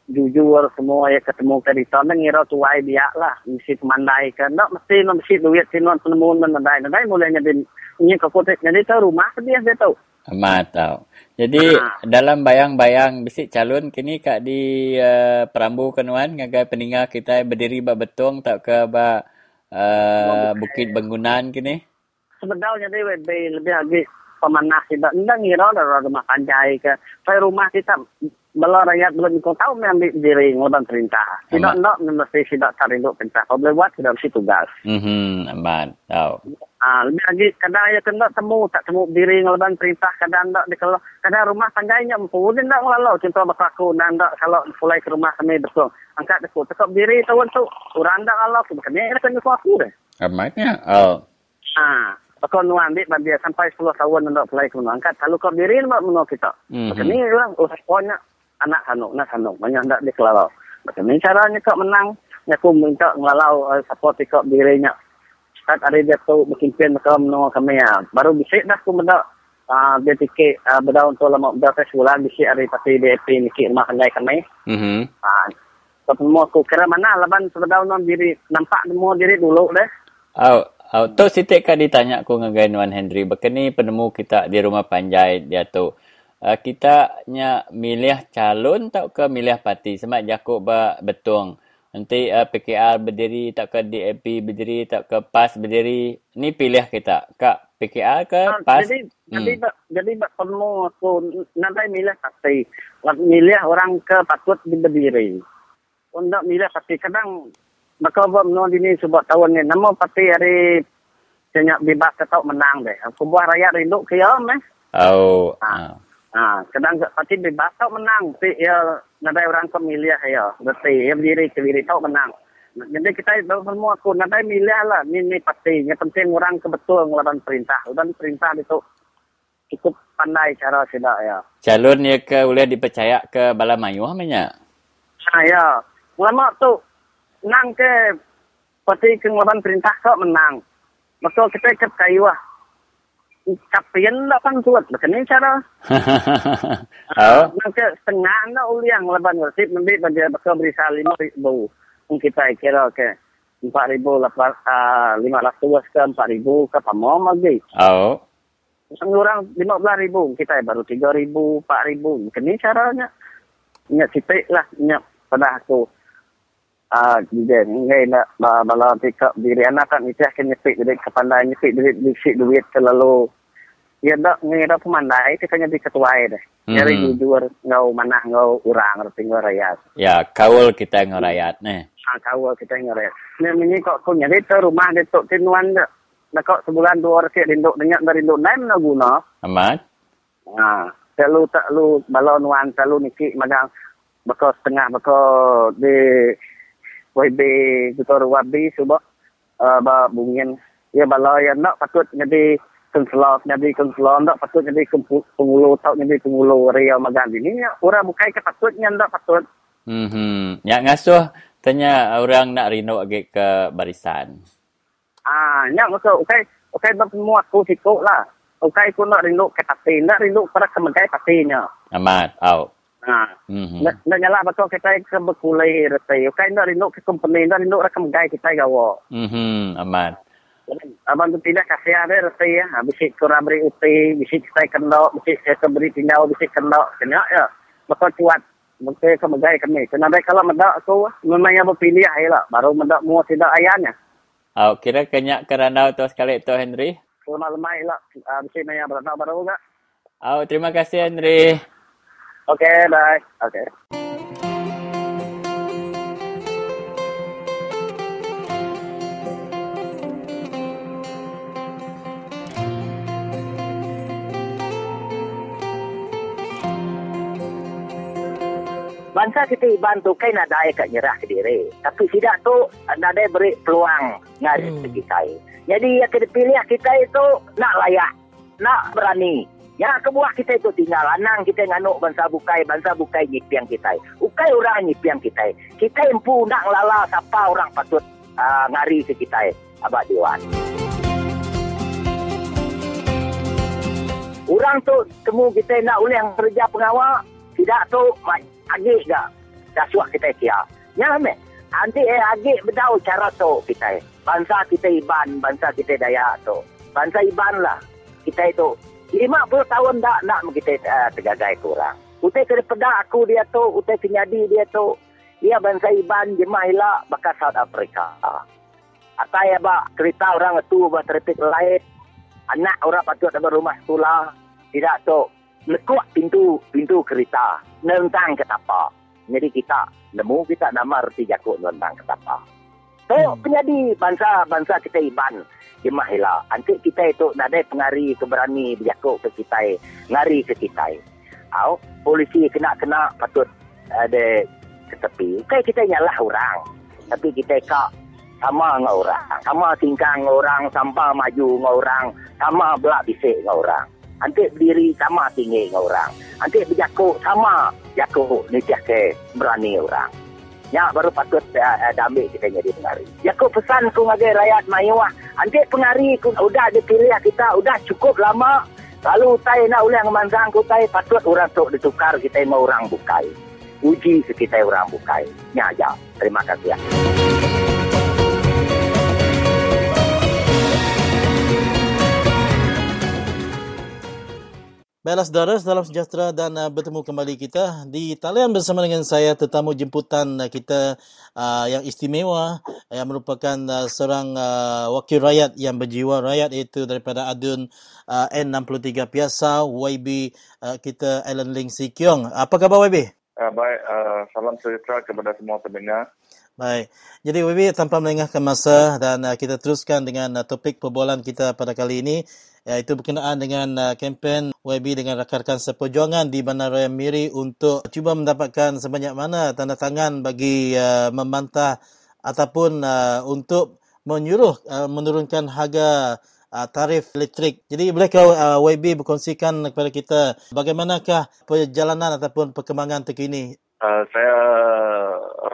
jujur semua ya ketemu ke di sana ngira tuai dia lah mesti pemandai ke nak mesti nak mesti duit sinon penemuan menandai nandai mulainya din ini ke kotek jadi tu rumah dia dia tahu Amat tau. Jadi Ah. dalam bayang-bayang bisik calon kini kak di uh, Perambu Kenuan ngagai peninggal kita berdiri ba betong tak ke ba uh, Bukit Bangunan kini. sebenarnya dia lebih lebih lagi pemanah tidak tidak ngira lah rumah panjai ke saya rumah kita bela rakyat belum kau tahu mengambil diri ngelaban perintah. Tidak nak mesti tidak tarinduk perintah. Kalau boleh buat tidak mesti tugas. Amat. Tau. Ah, lebih lagi kadang ya kena temu tak temu diri ngelaban perintah kadang tak kalau kadang rumah panjainya empu dia tak ngelalau contoh bakaku dan tak kalau mulai ke rumah kami betul. Angkat aku tekap diri tahu tu orang tak ngelalau tu bukan dia kena deh. Amatnya. Oh. ah bakal nu ambil dia sampai 10 tahun nak mulai ke rumah. Angkat kalau kau diri nak menolak kita. Mhm. macam ni orang usahanya anak sanuk nak sanuk banyak tak dikelalau macam ni caranya kau menang aku minta ngelalau uh, support kau dirinya saat ada dia tu berkimpian mereka menolak kami ya. Baru bisik dah aku benda uh, dia tiket uh, benda untuk lama benda tes bulan bisik hari pasti DAP nikit rumah kendai kami. Mhm. Uh, semua aku kira mana laban sebedah non diri nampak semua diri dulu deh. Oh, oh tu sitik kak ditanya aku ngagai Nuan Henry. Bekeni penemu kita di rumah panjai dia tu. Uh, kita nya milih calon tak ke milih parti semak jakuk ba betung. Nanti uh, PKR berdiri tak ke DAP berdiri tak ke PAS berdiri. Ni pilih kita. Kak PKR ke Ah, PAS? Jadi Hmm. jadi bak perlu aku nanti milih parti. Lak Milih orang ke patut berdiri. Untuk milih parti kadang bakal buat menolak ini sebab tahun ni. Nama parti hari senyak bebas tetap menang deh. Aku buah rakyat rindu ke ya meh. Oh. Ah. ah. Ha, kadang parti bebas tau menang. Tapi ya nadai orang ke milih ya. Berarti ya berdiri ke tau menang. Jadi kita semua aku nadai milih lah. Ni ni parti. Yang penting orang ke betul ngelaban perintah. Dan perintah itu cukup pandai cara tidak ya. Calon ya ke boleh dipercaya ke bala mayu namanya? Ha ya. Ulama tu menang ke parti ke ngelaban perintah kau menang. maka kita ikat kayu lah. Kapian lah kan kuat. Macam ni cara. [laughs] oh. Maka setengah na uliang laban wasit nanti pada bakal beri lima ribu. Kita kira ke empat ribu lapan lima ratus ke empat ribu ke pamom lagi. Oh. Sang orang lima belas ribu kita baru tiga ribu empat ribu. Macam ni caranya. Ingat sitik lah. Ingat pada aku. Ah, jadi ngai nak bala tikap diri anak kan itu akan nyepik jadi kepandai nyepik duit duit duit terlalu ya dak ngai dak pemandai kita hanya di ketua deh. Jadi Mhm. jujur ngau manah ngau urang tinggal rakyat. Ya, kawal kita ngerayat nih. Ah kau kita ngare. Ni mini kok kau nyari tu rumah dia tok tinuan dak. Nak kok sebulan dua orang kek dinduk dengar dari dinduk naik mana guna. Amat? Ha, selalu tak lu balon wan selalu niki magang bako setengah bako di YB tutor wabi suba uh, ba bungin ya bala ya nak patut jadi konselor jadi konselor nak patut jadi pengulu tau jadi pengulu ria magang ini ya orang bukai ke patutnya ndak patut Mhm. Ya ngasuh tanya orang nak rino lagi ke barisan. ah nya maka ukai ukai ba semua aku sikok lah ukai ku nak rindu ke pati nak rindu pada kemegai patinya Amat. Au. Ah Mhm. Nak nak nyala bakal kita ke berkulai rete. Kai nak rindu ke company, nak rindu rakam gai kita gawo. Mhm. Amat. Abang tu tidak kasih ada rete ya. Habis itu kurang beri uti, bisa kita kendok, bisa saya beri tinggal, bisa kendok. Kena ya. Bakal kuat. Mungkin ke megai kami. Kenapa kalau mendak aku, memang yang berpilih aja lah. Baru mendak mua tidak ayahnya. Au kira kenyak keranau tu sekali tu Henry. Selamat lemah lah. Bisa nanya beranau baru enggak? Au terima kasih Henry. Okay, bye. Okay. Bangsa kita iban tu kan ada yang kat nyerah ke diri. Tapi tidak tu ada yang beri peluang ngari hmm. kita. Jadi yang kita pilih kita itu nak layak, nak berani. Ya kebuah kita itu tinggal anang kita nganuk bangsa bukai, bangsa bukai nyipiang kita. Ukai orang nyipiang kita. Kita empu nak lala siapa orang patut uh, ngari ke kita. Abah Dewan. Orang tu temu kita nak ulang kerja pengawal, tidak tu agik ke dah suak kita kia. Ya me. Nanti eh agik bedau cara tu kita. Bangsa kita Iban, bangsa kita Dayak tu. Bangsa Iban lah. Kita itu 50 tahun dah nak kita uh, tergagai kurang. Utai kena pedak aku dia tu, utai kenyadi dia tu. Dia bangsa Iban jemaah hilak bakal South Africa. Atau ya bak cerita orang itu buat terpik lain. Anak orang patut ada rumah sekolah. Tidak tu. Lekuak pintu pintu kereta. Nentang ke tapak. Jadi kita nemu kita nama reti jakut nentang ke tapak. So, hmm. penyadi bangsa-bangsa kita Iban jemaah hila. Nanti kita itu nak ada pengari keberani berjakut ke kita. Ngari ke kita. Au, polisi kena-kena patut ada ke tepi. Bukan kita nyalah orang. Tapi kita kak sama dengan orang. Sama tingkang dengan orang, sampai maju dengan orang. Sama belak bisik dengan orang. Nanti berdiri sama tinggi dengan orang. Nanti berjakut sama jakut ni ke berani orang. Ya baru patut uh, uh, ambil kita jadi pengari. Ya aku pesan ku ngagai rakyat Mayuah. Nanti pengari ku udah dipilih kita udah cukup lama. Lalu utai nak ulang ku utai patut orang tu ditukar kita mau orang bukai. Uji kita orang bukai. Ya aja. Terima kasih. Ya. Baiklah saudara, salam sejahtera dan uh, bertemu kembali kita di talian bersama dengan saya tetamu jemputan uh, kita uh, yang istimewa yang merupakan uh, seorang uh, wakil rakyat yang berjiwa rakyat iaitu daripada adun uh, N63 Piasa YB uh, kita Alan Ling Si Kiong. Apa khabar YB? Uh, baik, uh, salam sejahtera kepada semua pendengar. Baik. Jadi WB tanpa melengahkan masa dan uh, kita teruskan dengan uh, topik perbualan kita pada kali ini iaitu berkenaan dengan uh, kempen WB dengan rakan-rakan seperjuangan di Bandaraya Miri untuk cuba mendapatkan sebanyak mana tanda tangan bagi uh, membantah ataupun uh, untuk menyuruh uh, menurunkan harga uh, tarif elektrik. Jadi bolehkah uh, YB berkongsikan kepada kita bagaimanakah perjalanan ataupun perkembangan terkini Uh, saya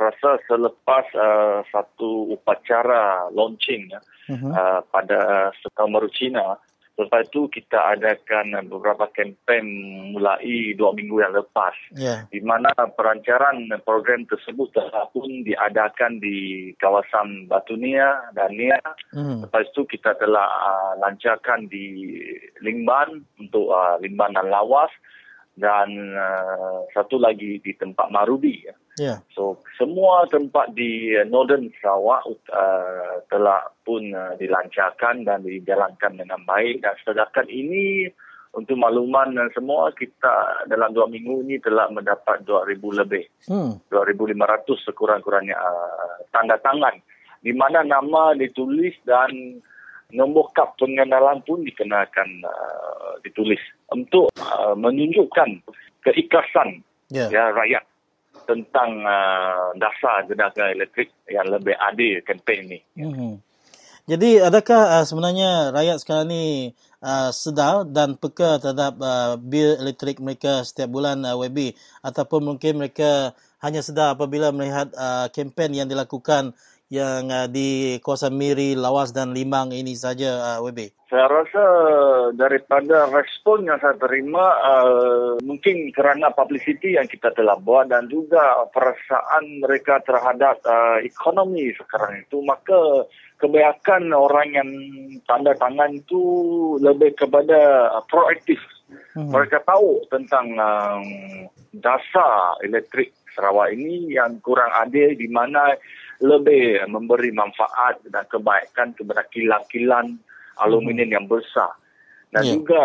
rasa selepas uh, satu upacara launching uh-huh. uh, pada Setahun Baru Cina, Lepas itu kita adakan beberapa kempen mulai dua minggu yang lepas. Yeah. Di mana perancaran program tersebut telah pun diadakan di kawasan Batunia dan Nia. Mm. Lepas itu kita telah uh, lancarkan di Lingban untuk uh, Lingban dan Lawas dan uh, satu lagi di tempat Marubi. Yeah. So semua tempat di Northern Sarawak uh, telah pun uh, dilancarkan dan dijalankan dengan baik dan setakat ini untuk makluman dan semua kita dalam dua minggu ini telah mendapat 2,000 lebih. Hmm. 2,500 sekurang-kurangnya uh, tanda tangan di mana nama ditulis dan nombor kad pengenalan pun dikenakan uh, ditulis untuk uh, menunjukkan keikhlasan yeah. ya rakyat tentang uh, dasar jenazah elektrik yang lebih adil kempen ini. Mm-hmm. Jadi adakah uh, sebenarnya rakyat sekarang ni uh, sedar dan peka terhadap uh, bil elektrik mereka setiap bulan uh, WB ataupun mungkin mereka hanya sedar apabila melihat uh, kempen yang dilakukan yang uh, di kawasan Miri, Lawas dan Limang ini saja uh, WB? Saya rasa daripada respon yang saya terima uh, mungkin kerana publicity yang kita telah buat dan juga perasaan mereka terhadap uh, ekonomi sekarang itu maka kebanyakan orang yang tanda tangan itu lebih kepada uh, proaktif. Hmm. Mereka tahu tentang um, dasar elektrik Sarawak ini yang kurang adil di mana lebih memberi manfaat dan kebaikan kepada kilang-kilang aluminium yang besar. Dan yeah. juga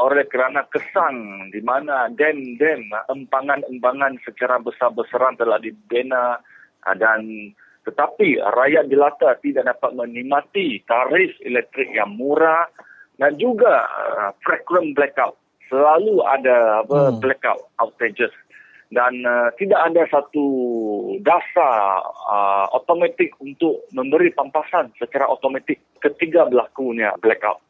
oleh kerana kesan di mana dam-dam, empangan-empangan secara besar-besaran telah dibina ah, dan tetapi rakyat jelata tidak dapat menikmati tarif elektrik yang murah dan juga uh, frequent blackout. Selalu ada apa, hmm. blackout outages dan uh, tidak ada satu dasar uh, otomatik untuk memberi pampasan secara otomatik ketiga berlakunya blackout.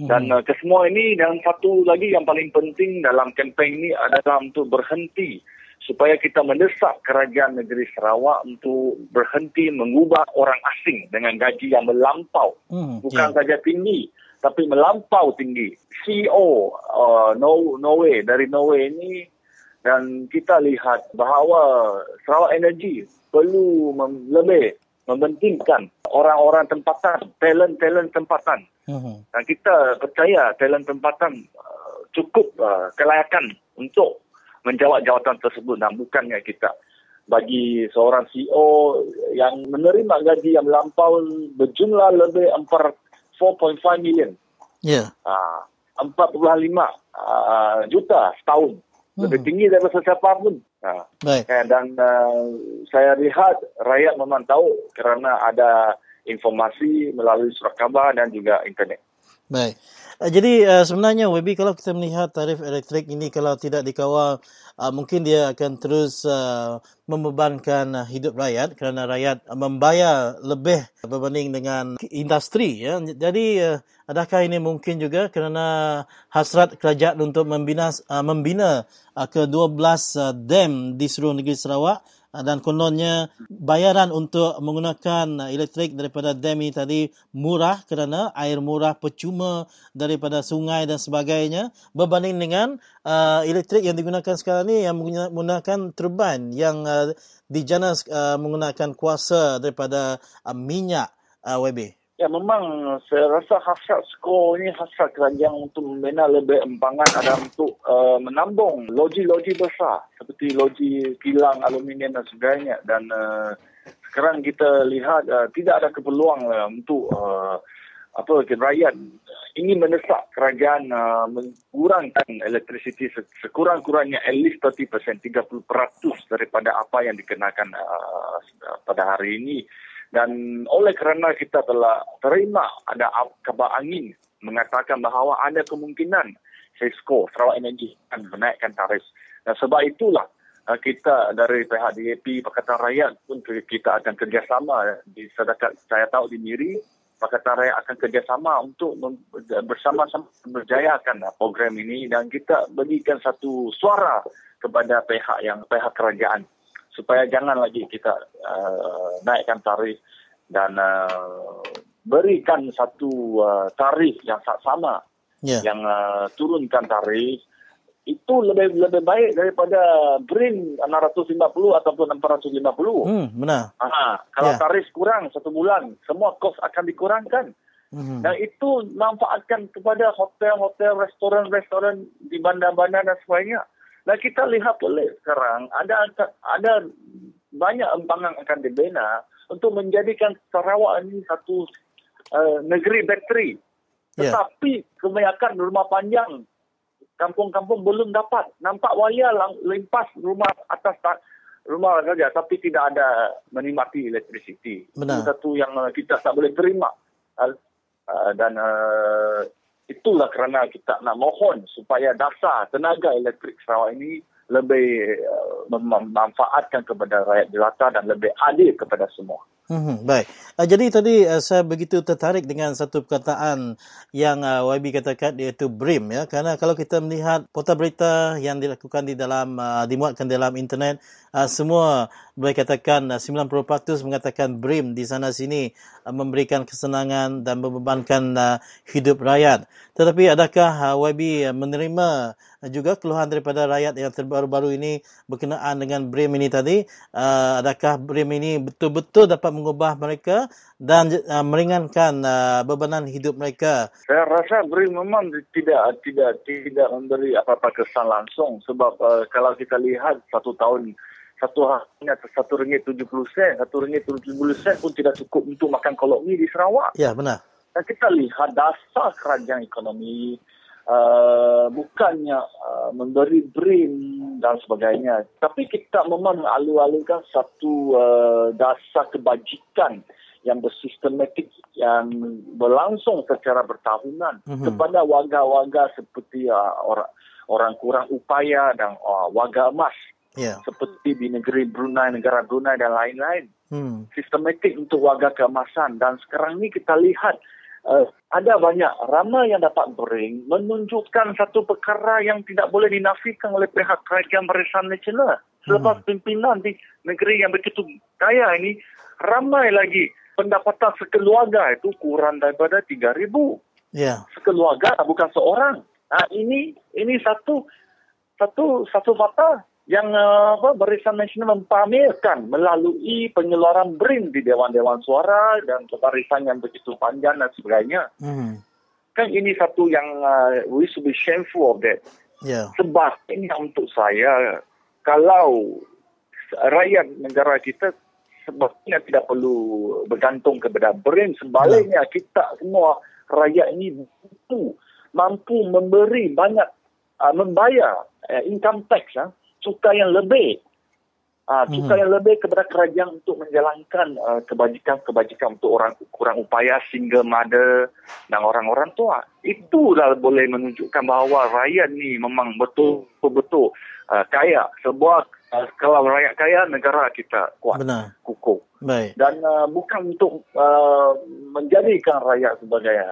Hmm. Dan uh, kesemua ini dan satu lagi yang paling penting dalam kempen ini adalah untuk berhenti supaya kita mendesak kerajaan negeri Sarawak untuk berhenti mengubah orang asing dengan gaji yang melampau. Hmm. Bukan yeah. saja tinggi tapi melampau tinggi. CEO uh, Norway dari Norway ini dan kita lihat bahawa Sarawak Energy perlu mem- lebih mementingkan orang-orang tempatan, talent-talent tempatan. Uh-huh. Dan kita percaya talent tempatan uh, cukup uh, kelayakan untuk menjawab jawatan tersebut dan bukannya kita bagi seorang CEO yang menerima gaji yang melampau berjumlah lebih 4.5 million. Ya. Yeah. Uh, 4.5 uh, juta setahun lebih hmm. tinggi daripada sesiapa pun. Ha. Baik. Eh, dan uh, saya lihat rakyat memang tahu kerana ada informasi melalui surat khabar dan juga internet. Baik. Uh, jadi uh, sebenarnya WB kalau kita melihat tarif elektrik ini kalau tidak dikawal uh, mungkin dia akan terus membebankan hidup rakyat kerana rakyat membayar lebih berbanding dengan industri ya. Jadi adakah ini mungkin juga kerana hasrat kerajaan untuk membina membina ke-12 uh, dam di seluruh negeri Sarawak dan kononnya bayaran untuk menggunakan elektrik daripada dam ini tadi murah kerana air murah percuma daripada sungai dan sebagainya berbanding dengan uh, elektrik yang digunakan sekarang ni yang menggunakan turbin yang uh, dijana uh, menggunakan kuasa daripada uh, minyak uh, WB. Ya memang saya rasa hasrat skor ini hasrat kerajaan untuk membina lebih empangan ada untuk uh, menambung loji-loji besar seperti loji kilang aluminium dan sebagainya. Dan uh, sekarang kita lihat uh, tidak ada keperluan uh, untuk uh, apa rakyat ingin mendesak kerajaan uh, mengurangkan elektrisiti sekurang-kurangnya at least 30%, 30% daripada apa yang dikenakan uh, pada hari ini dan oleh kerana kita telah terima ada kabar angin mengatakan bahawa ada kemungkinan Cisco Sarawak Energy akan menaikkan tarif. Dan sebab itulah uh, kita dari pihak DAP Pakatan Rakyat pun kita akan kerjasama. Di sedekat saya tahu di Miri Pakatan Rakyat akan kerjasama untuk bersama-sama berjayakan program ini. Dan kita berikan satu suara kepada pihak yang pihak kerajaan supaya jangan lagi kita uh, naikkan tarif dan uh, berikan satu uh, tarif yang sama yeah. yang uh, turunkan tarif itu lebih lebih baik daripada BRIN 650 ataupun 450. Hmm, benar. Ha, kalau yeah. tarif kurang satu bulan, semua kos akan dikurangkan. Hmm. Dan itu manfaatkan kepada hotel-hotel, restoran-restoran di bandar-bandar dan sebagainya. Dan kita lihat boleh sekarang ada ada banyak empangan akan dibina untuk menjadikan Sarawak ini satu uh, negeri bateri. Yeah. Tetapi kebanyakan rumah panjang kampung-kampung belum dapat. Nampak wayar limpas rumah atas tak, rumah saja tapi tidak ada menikmati elektrisiti. Benar. Itu satu yang uh, kita tak boleh terima. Uh, dan uh, itulah kerana kita nak mohon supaya dasar tenaga elektrik Sarawak ini lebih uh, memanfaatkan kepada rakyat jelata dan lebih adil kepada semua. Hmm, baik. Uh, jadi tadi uh, saya begitu tertarik dengan satu perkataan yang uh, YB katakan iaitu BRIM ya kerana kalau kita melihat portal berita yang dilakukan di dalam uh, dimuatkan dalam internet uh, semua boleh katakan uh, 90% mengatakan BRIM di sana sini uh, memberikan kesenangan dan membebankan uh, hidup rakyat. Tetapi adakah uh, YB menerima juga keluhan daripada rakyat yang terbaru-baru ini berkenaan dengan BRIM ini tadi uh, adakah BRIM ini betul-betul dapat mengubah mereka dan uh, meringankan uh, bebanan hidup mereka saya rasa BRIM memang tidak tidak tidak memberi apa-apa kesan langsung sebab uh, kalau kita lihat satu tahun satu hanya satu ringgit tujuh puluh sen, satu ringgit tujuh puluh sen pun tidak cukup untuk makan kolok mi di Sarawak. Ya, benar. Dan kita lihat dasar kerajaan ekonomi uh, bukannya uh, memberi BRIM dan sebagainya. Tapi kita memang alu-alukan satu uh, dasar kebajikan yang bersistematik yang berlangsung secara bertahunan mm-hmm. kepada warga-warga seperti uh, orang orang kurang upaya dan uh, warga emas yeah. seperti di negeri Brunei, negara Brunei dan lain-lain. Hmm. Sistematik untuk warga keemasan dan sekarang ini kita lihat uh, ada banyak ramai yang dapat bering menunjukkan satu perkara yang tidak boleh dinafikan oleh pihak kerajaan Barisan Nasional. Selepas hmm. pimpinan di negeri yang begitu kaya ini, ramai lagi pendapatan sekeluarga itu kurang daripada 3,000. Yeah. Sekeluarga bukan seorang. Nah, ini ini satu satu satu fakta yang uh, apa Barisan Nasional mempamerkan melalui pengeluaran BRIN di Dewan-Dewan Suara dan barisan yang begitu panjang dan sebagainya. Hmm. Kan ini satu yang uh, we should be shameful of that. Yeah. Sebab ini untuk saya, kalau rakyat negara kita sebabnya tidak perlu bergantung kepada BRIN. Sebaliknya yeah. kita semua rakyat ini mampu, mampu memberi banyak, uh, membayar uh, income tax. Uh, cukai yang lebih. Uh, cukai hmm. yang lebih kepada kerajaan untuk menjalankan uh, kebajikan-kebajikan untuk orang kurang upaya single mother dan orang-orang tua. Itu dah boleh menunjukkan bahawa rakyat ni memang betul-betul uh, kaya. Sebuah uh, kalau rakyat kaya, negara kita kuat, Benar. kukuh. Baik. Dan uh, bukan untuk uh, menjadikan rakyat sebagai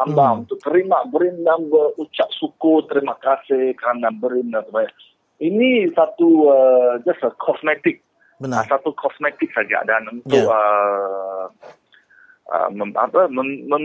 hamba hmm. untuk terima berin dan berucap suku terima kasih kerana berin dan sebagainya ini satu uh, just a cosmetic Benar. Uh, satu kosmetik saja dan untuk yeah. uh, uh, mem, apa, mem, mem,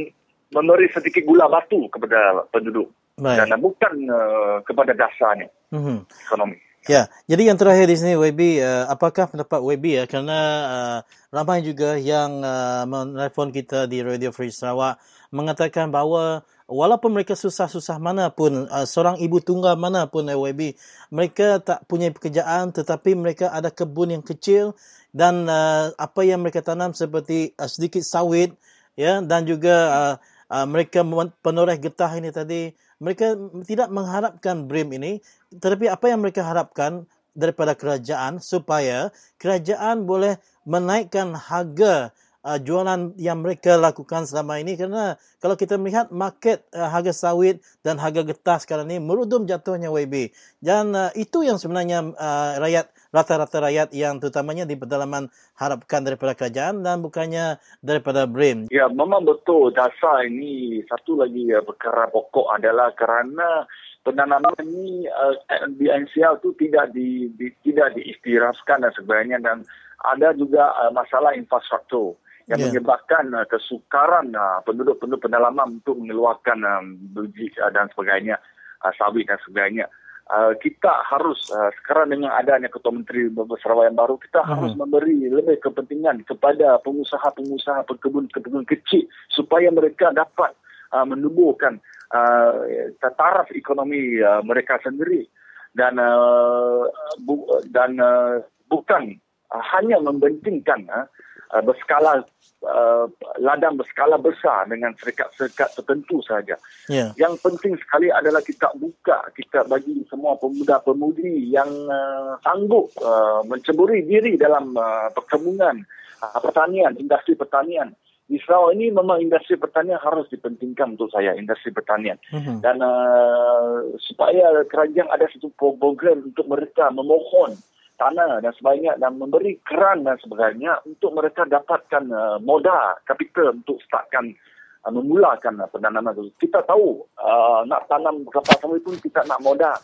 memberi sedikit gula batu kepada penduduk Baik. dan uh, bukan uh, kepada dasarnya mm-hmm. ekonomi. Ya, jadi yang terakhir di sini WB, uh, apakah pendapat WB ya? Kerana uh, ramai juga yang uh, menelpon kita di Radio Free Sarawak mengatakan bahawa walaupun mereka susah-susah mana pun, uh, seorang ibu tunggal mana pun AYB, mereka tak punya pekerjaan tetapi mereka ada kebun yang kecil dan uh, apa yang mereka tanam seperti uh, sedikit sawit ya dan juga uh, uh, mereka penoreh getah ini tadi mereka tidak mengharapkan BRIM ini tetapi apa yang mereka harapkan daripada kerajaan supaya kerajaan boleh menaikkan harga uh, jualan yang mereka lakukan selama ini. Kerana kalau kita melihat market uh, harga sawit dan harga getah sekarang ini merudum jatuhnya YB dan uh, itu yang sebenarnya uh, rakyat rata-rata rakyat yang terutamanya di pedalaman harapkan daripada kerajaan dan bukannya daripada BRIM. Ya, memang betul. Dasar ini satu lagi uh, perkara pokok adalah kerana penanaman ini uh, di NCL tu tidak di, di tidak diistirahkan dan sebagainya dan ada juga uh, masalah infrastruktur yang yeah. menyebabkan uh, kesukaran uh, penduduk-penduduk pedalaman untuk mengeluarkan um, biji uh, dan sebagainya uh, sawit dan sebagainya. Uh, kita harus uh, sekarang dengan adanya ketua menteri Sarawak yang baru kita uh-huh. harus memberi lebih kepentingan kepada pengusaha-pengusaha pekebun-pekebun kecil supaya mereka dapat uh, menubuhkan uh, taraf ekonomi uh, mereka sendiri dan uh, bu- dan uh, bukan uh, hanya membentingkan uh, berskala uh, ladang berskala besar dengan serikat-serikat tertentu saja. Yeah. Yang penting sekali adalah kita buka, kita bagi semua pemuda-pemudi yang uh, sanggup uh, menceburi diri dalam uh, perkembangan uh, pertanian, industri pertanian di Sarawak ini memang industri pertanian harus dipentingkan untuk saya, industri pertanian. Uh-huh. Dan uh, supaya kerajaan ada satu program untuk mereka memohon tanah dan sebagainya dan memberi keran dan sebagainya untuk mereka dapatkan uh, modal kapital untuk startkan uh, memulakan uh, penanaman itu. Kita tahu uh, nak tanam kelapa sawit pun kita nak modal.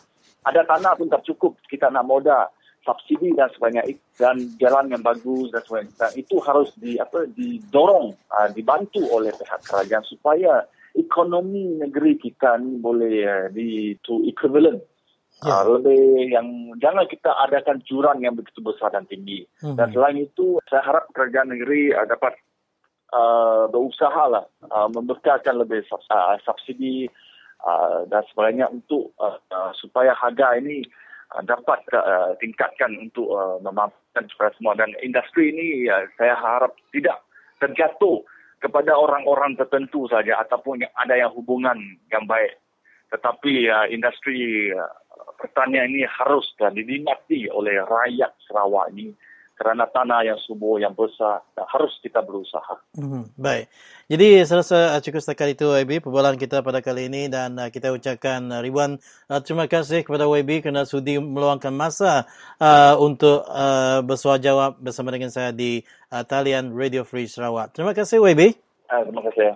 Ada tanah pun tak cukup, kita nak modal subsidi dan sebagainya dan jalan yang bagus dan sebagainya dan itu harus di apa didorong uh, dibantu oleh pihak kerajaan supaya ekonomi negeri kita ni boleh uh, di to equivalent yeah. uh, lebih yang jangan kita adakan jurang yang begitu besar dan tinggi hmm. dan selain itu saya harap kerajaan negeri uh, dapat uh, berusaha lah uh, membekalkan lebih uh, subsidi uh, dan sebagainya untuk uh, uh, supaya harga ini Uh, dapat uh, tingkatkan untuk uh, memampukan kepada semua dan industri ini uh, saya harap tidak terjatuh kepada orang-orang tertentu saja ataupun ada yang hubungan yang baik tetapi uh, industri uh, pertanian ini harus uh, dinikmati oleh rakyat Sarawak ini kerana tanah yang subur yang besar dan harus kita berusaha. Hmm, baik. Jadi saya rasa uh, cukup setakat itu YB perbualan kita pada kali ini dan uh, kita ucapkan uh, ribuan uh, terima kasih kepada YB kerana sudi meluangkan masa uh, untuk uh, bersuara jawab bersama dengan saya di uh, talian Radio Free Sarawak. Terima kasih YB. Uh, terima kasih.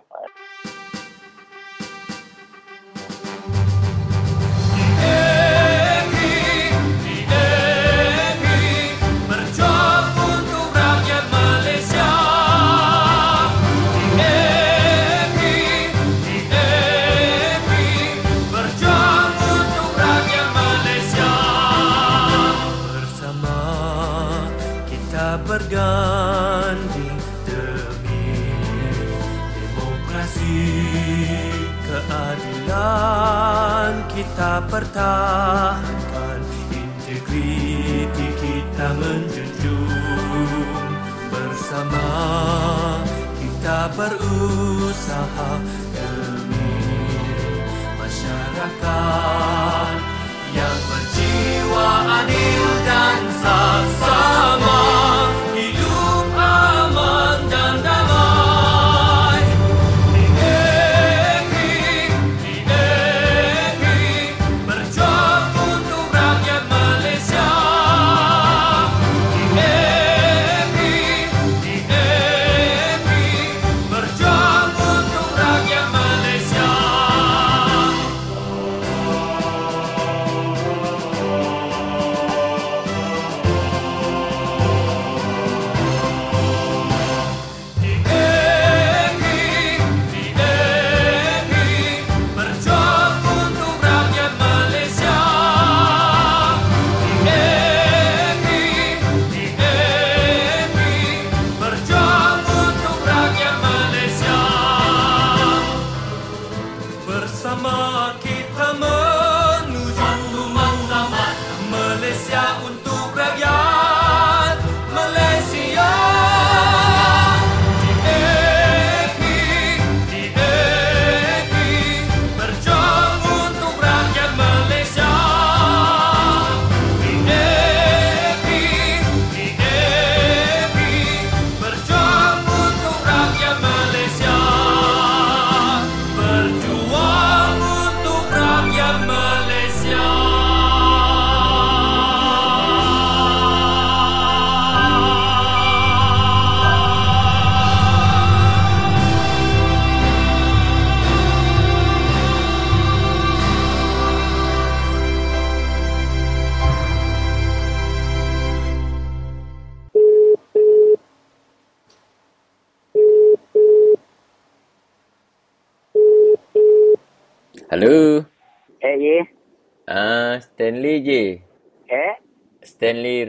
Kita pertahankan integriti kita menjunjung. Bersama kita berusaha demi masyarakat saksama hidup aman dan Halo.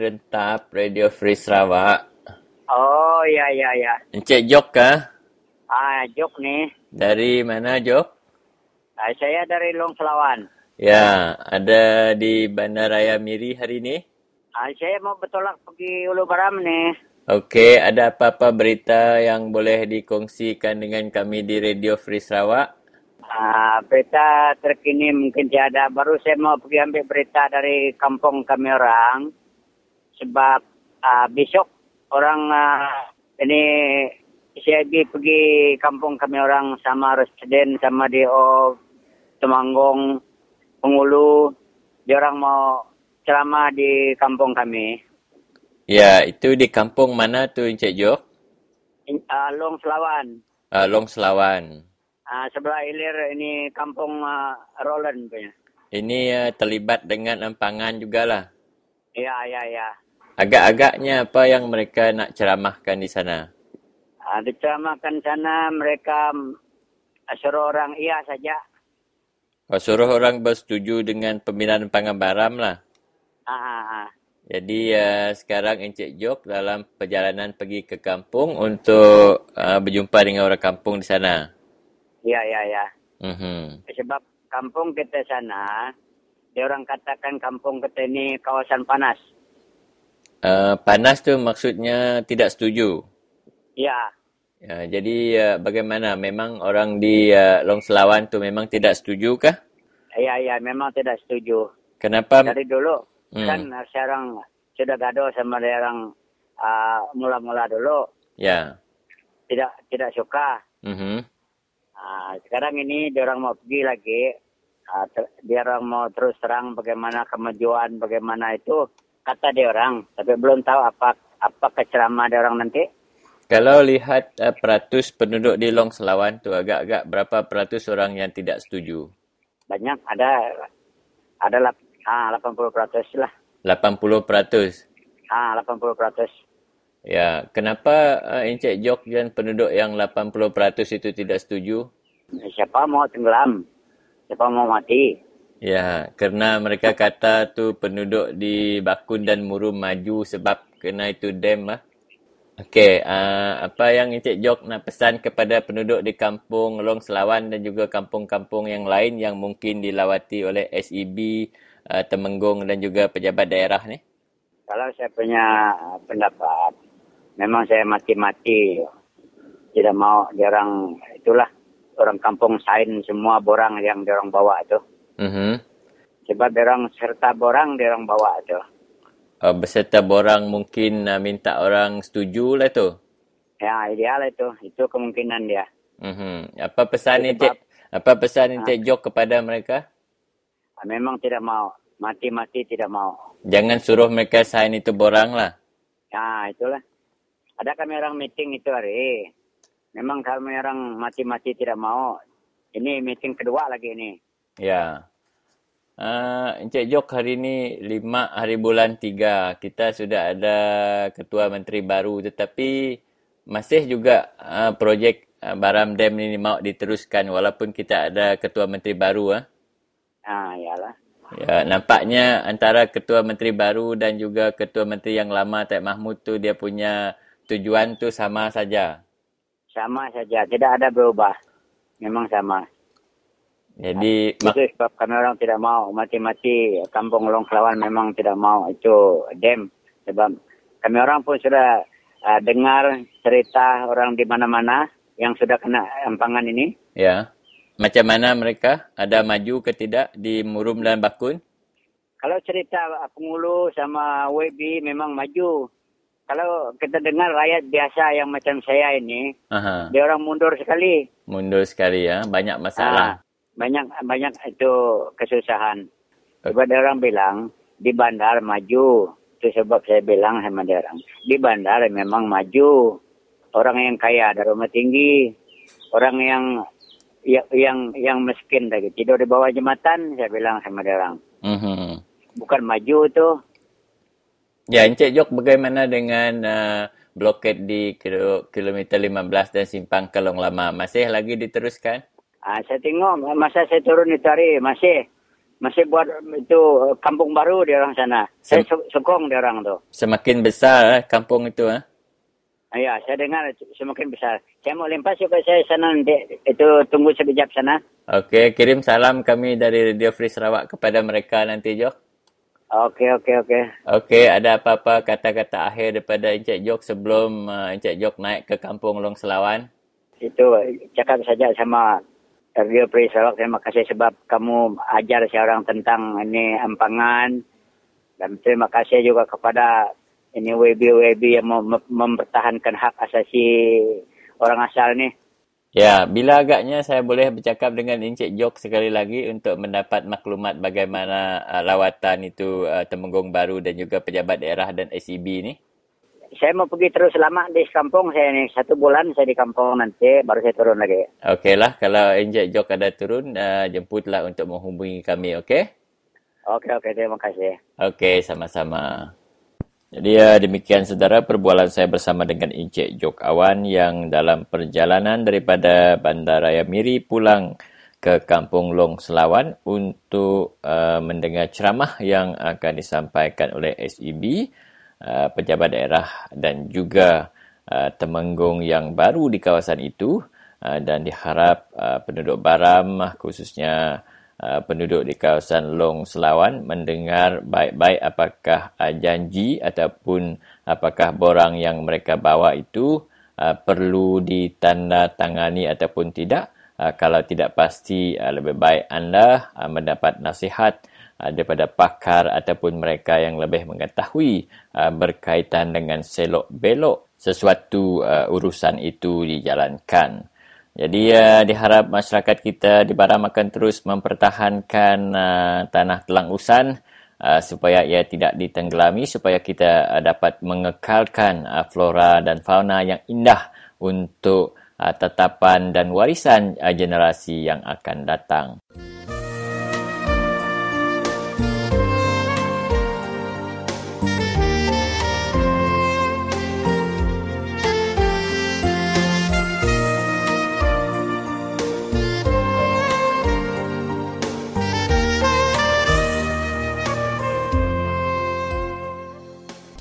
Rentap, Radio Free Sarawak. Oh, ya, ya, ya. Encik Jok kah? Ah, Jok ni. Dari mana Jok? Ah, saya dari Long Selawan. Ya, ada di Bandaraya Miri hari ini. Ah, saya mau bertolak pergi Ulu Baram ni. Okey, ada apa-apa berita yang boleh dikongsikan dengan kami di Radio Free Sarawak? Ah, berita terkini mungkin tiada. Baru saya mau pergi ambil berita dari kampung kami orang. Sebab ah, besok orang ah, ini CIB pergi kampung kami orang sama residen sama DO Temanggung Pengulu. Dia orang mau ceramah di kampung kami. Ya, itu di kampung mana tu Encik? In, ah, Long Selawan. Uh, Long Selawan. Ah, sebelah hilir ini kampung ah, Roland punya. Ini uh, terlibat dengan empangan jugalah. Ya, ya, ya. Agak-agaknya apa yang mereka nak ceramahkan di sana? Ah, diceramahkan sana mereka mm, suruh orang iya saja. Oh, suruh orang bersetuju dengan pembinaan Pangambaram lah. Ah, ah, ah. Jadi uh, sekarang Encik Jok dalam perjalanan pergi ke kampung untuk uh, berjumpa dengan orang kampung di sana. Ya, ya, ya. Mhm. Sebab kampung kita sana, dia orang katakan kampung kita ini kawasan panas. Uh, panas tu maksudnya tidak setuju. Ya, Ya, jadi uh, bagaimana? Memang orang di uh, Long Selawan tu memang tidak setuju kah? ya, ya. Memang tidak setuju. Kenapa? Dari dulu Hmm. kan ah, sekarang sudah gaduh sama orang ah, mula-mula dulu Ya. tidak tidak suka. Mhm. Ah, sekarang ini dia orang mau pergi lagi. Ah, ter- dia orang mau terus terang bagaimana kemajuan, bagaimana itu kata dia orang. Tapi belum tahu apa apa ceramah dia orang nanti. Kalau lihat uh, peratus penduduk di Long Selawan tu agak-agak berapa peratus orang yang tidak setuju? Banyak ada ada lap, ah, 80 peratus lah. 80 peratus. Ah, 80 peratus. Ya, kenapa uh, Encik Jok dan penduduk yang 80 peratus itu tidak setuju? Siapa mau tenggelam? Siapa mau mati? Ya, kerana mereka kata tu penduduk di Bakun dan Murum maju sebab kena itu dam lah. Okey, uh, apa yang Encik Jok nak pesan kepada penduduk di kampung Long Selawan dan juga kampung-kampung yang lain yang mungkin dilawati oleh SEB, uh, Temenggung dan juga pejabat daerah ni? Kalau saya punya pendapat, memang saya mati-mati tidak mau dia orang itulah orang kampung sain semua borang yang dia orang bawa tu. Mhm. Sebab orang serta borang dia orang bawa tu. Uh, beserta borang mungkin uh, minta orang setuju lah tu. Ya ideal itu, itu kemungkinan dia. Mhm. Apa pesan Sebab- Encik apa pesan Encik Jok kepada mereka? Ah, Memang tidak mau, mati-mati tidak mau. Jangan suruh mereka sign itu borang lah. Ya itulah. Ada kami orang meeting itu hari. Memang kami orang mati-mati tidak mau. Ini meeting kedua lagi ini. Ya. Uh, Encik Jok hari ni 5 hari bulan 3 kita sudah ada ketua menteri baru tetapi masih juga uh, projek uh, Baram Dam ni mau diteruskan walaupun kita ada ketua menteri baru ah. Ah, iyalah. Ya, nampaknya antara ketua menteri baru dan juga ketua menteri yang lama Tek Mahmud tu dia punya tujuan tu sama saja. Sama saja, tidak ada berubah. Memang sama. Jadi Itu sebab kami orang tidak mau mati-mati kampung Long Kelawan memang tidak mau itu dam. Sebab kami orang pun sudah uh, dengar cerita orang di mana-mana yang sudah kena empangan ini. ya. Macam mana mereka? Ada maju ke tidak di Murum dan Bakun? Kalau cerita Pengulu sama WB memang maju. Kalau kita dengar rakyat biasa yang macam saya ini, Aha. dia orang mundur sekali. Mundur sekali ya, banyak masalah. Ah, banyak banyak itu kesusahan. Sebab orang bilang di bandar maju. Itu sebab saya bilang sama dia orang. Di bandar memang maju. Orang yang kaya ada rumah tinggi. Orang yang yang yang, yang miskin lagi tidur di bawah jembatan saya bilang sama dia orang. Mhm. Bukan maju tu. Ya, Encik Jok bagaimana dengan uh, blokade di kilo, kilometer 15 dan simpang Kelong Lama? Masih lagi diteruskan? Ah, saya tengok masa saya turun itu hari masih masih buat itu eh, kampung baru di orang sana. Saya Sem- sokong di orang tu. Semakin besar eh, kampung itu eh. Ah, Ya, saya dengar semakin besar. Saya mau lempas juga saya sana nanti. Itu tunggu sekejap sana. Okey, kirim salam kami dari Radio Free Sarawak kepada mereka nanti, Jok. Okey, okey, okey. Okey, ada apa-apa kata-kata akhir daripada Encik Jok sebelum uh, Encik Jok naik ke kampung Long Selawan? Itu cakap saja sama Free Sarawak. Terima kasih sebab kamu ajar saya orang tentang ini empangan. Dan terima kasih juga kepada ini WB-WB yang mem- mempertahankan hak asasi orang asal ni. Ya, bila agaknya saya boleh bercakap dengan Encik Jok sekali lagi untuk mendapat maklumat bagaimana uh, lawatan itu uh, Temenggung Baru dan juga pejabat daerah dan SEB ni? Saya mau pergi terus lama di kampung saya ni. Satu bulan saya di kampung nanti baru saya turun lagi. Okeylah, kalau Encik Jok ada turun, uh, jemputlah untuk menghubungi kami, okey? Okey, okey. Terima kasih. Okey, sama-sama. Jadi ya demikian saudara perbualan saya bersama dengan Encik Jok Awan yang dalam perjalanan daripada Bandaraya Miri pulang ke Kampung Long Selawan untuk uh, mendengar ceramah yang akan disampaikan oleh SEB, uh, pejabat daerah dan juga uh, temenggung yang baru di kawasan itu uh, dan diharap penduduk Baram khususnya uh, penduduk di kawasan Long Selawan mendengar baik-baik apakah janji ataupun apakah borang yang mereka bawa itu perlu ditandatangani ataupun tidak. Kalau tidak pasti lebih baik anda mendapat nasihat daripada pakar ataupun mereka yang lebih mengetahui uh, berkaitan dengan selok belok sesuatu uh, urusan itu dijalankan. Jadi uh, diharap masyarakat kita di Baram akan terus mempertahankan uh, tanah telang usan uh, supaya ia tidak ditenggelami supaya kita uh, dapat mengekalkan uh, flora dan fauna yang indah untuk uh, tetapan dan warisan uh, generasi yang akan datang.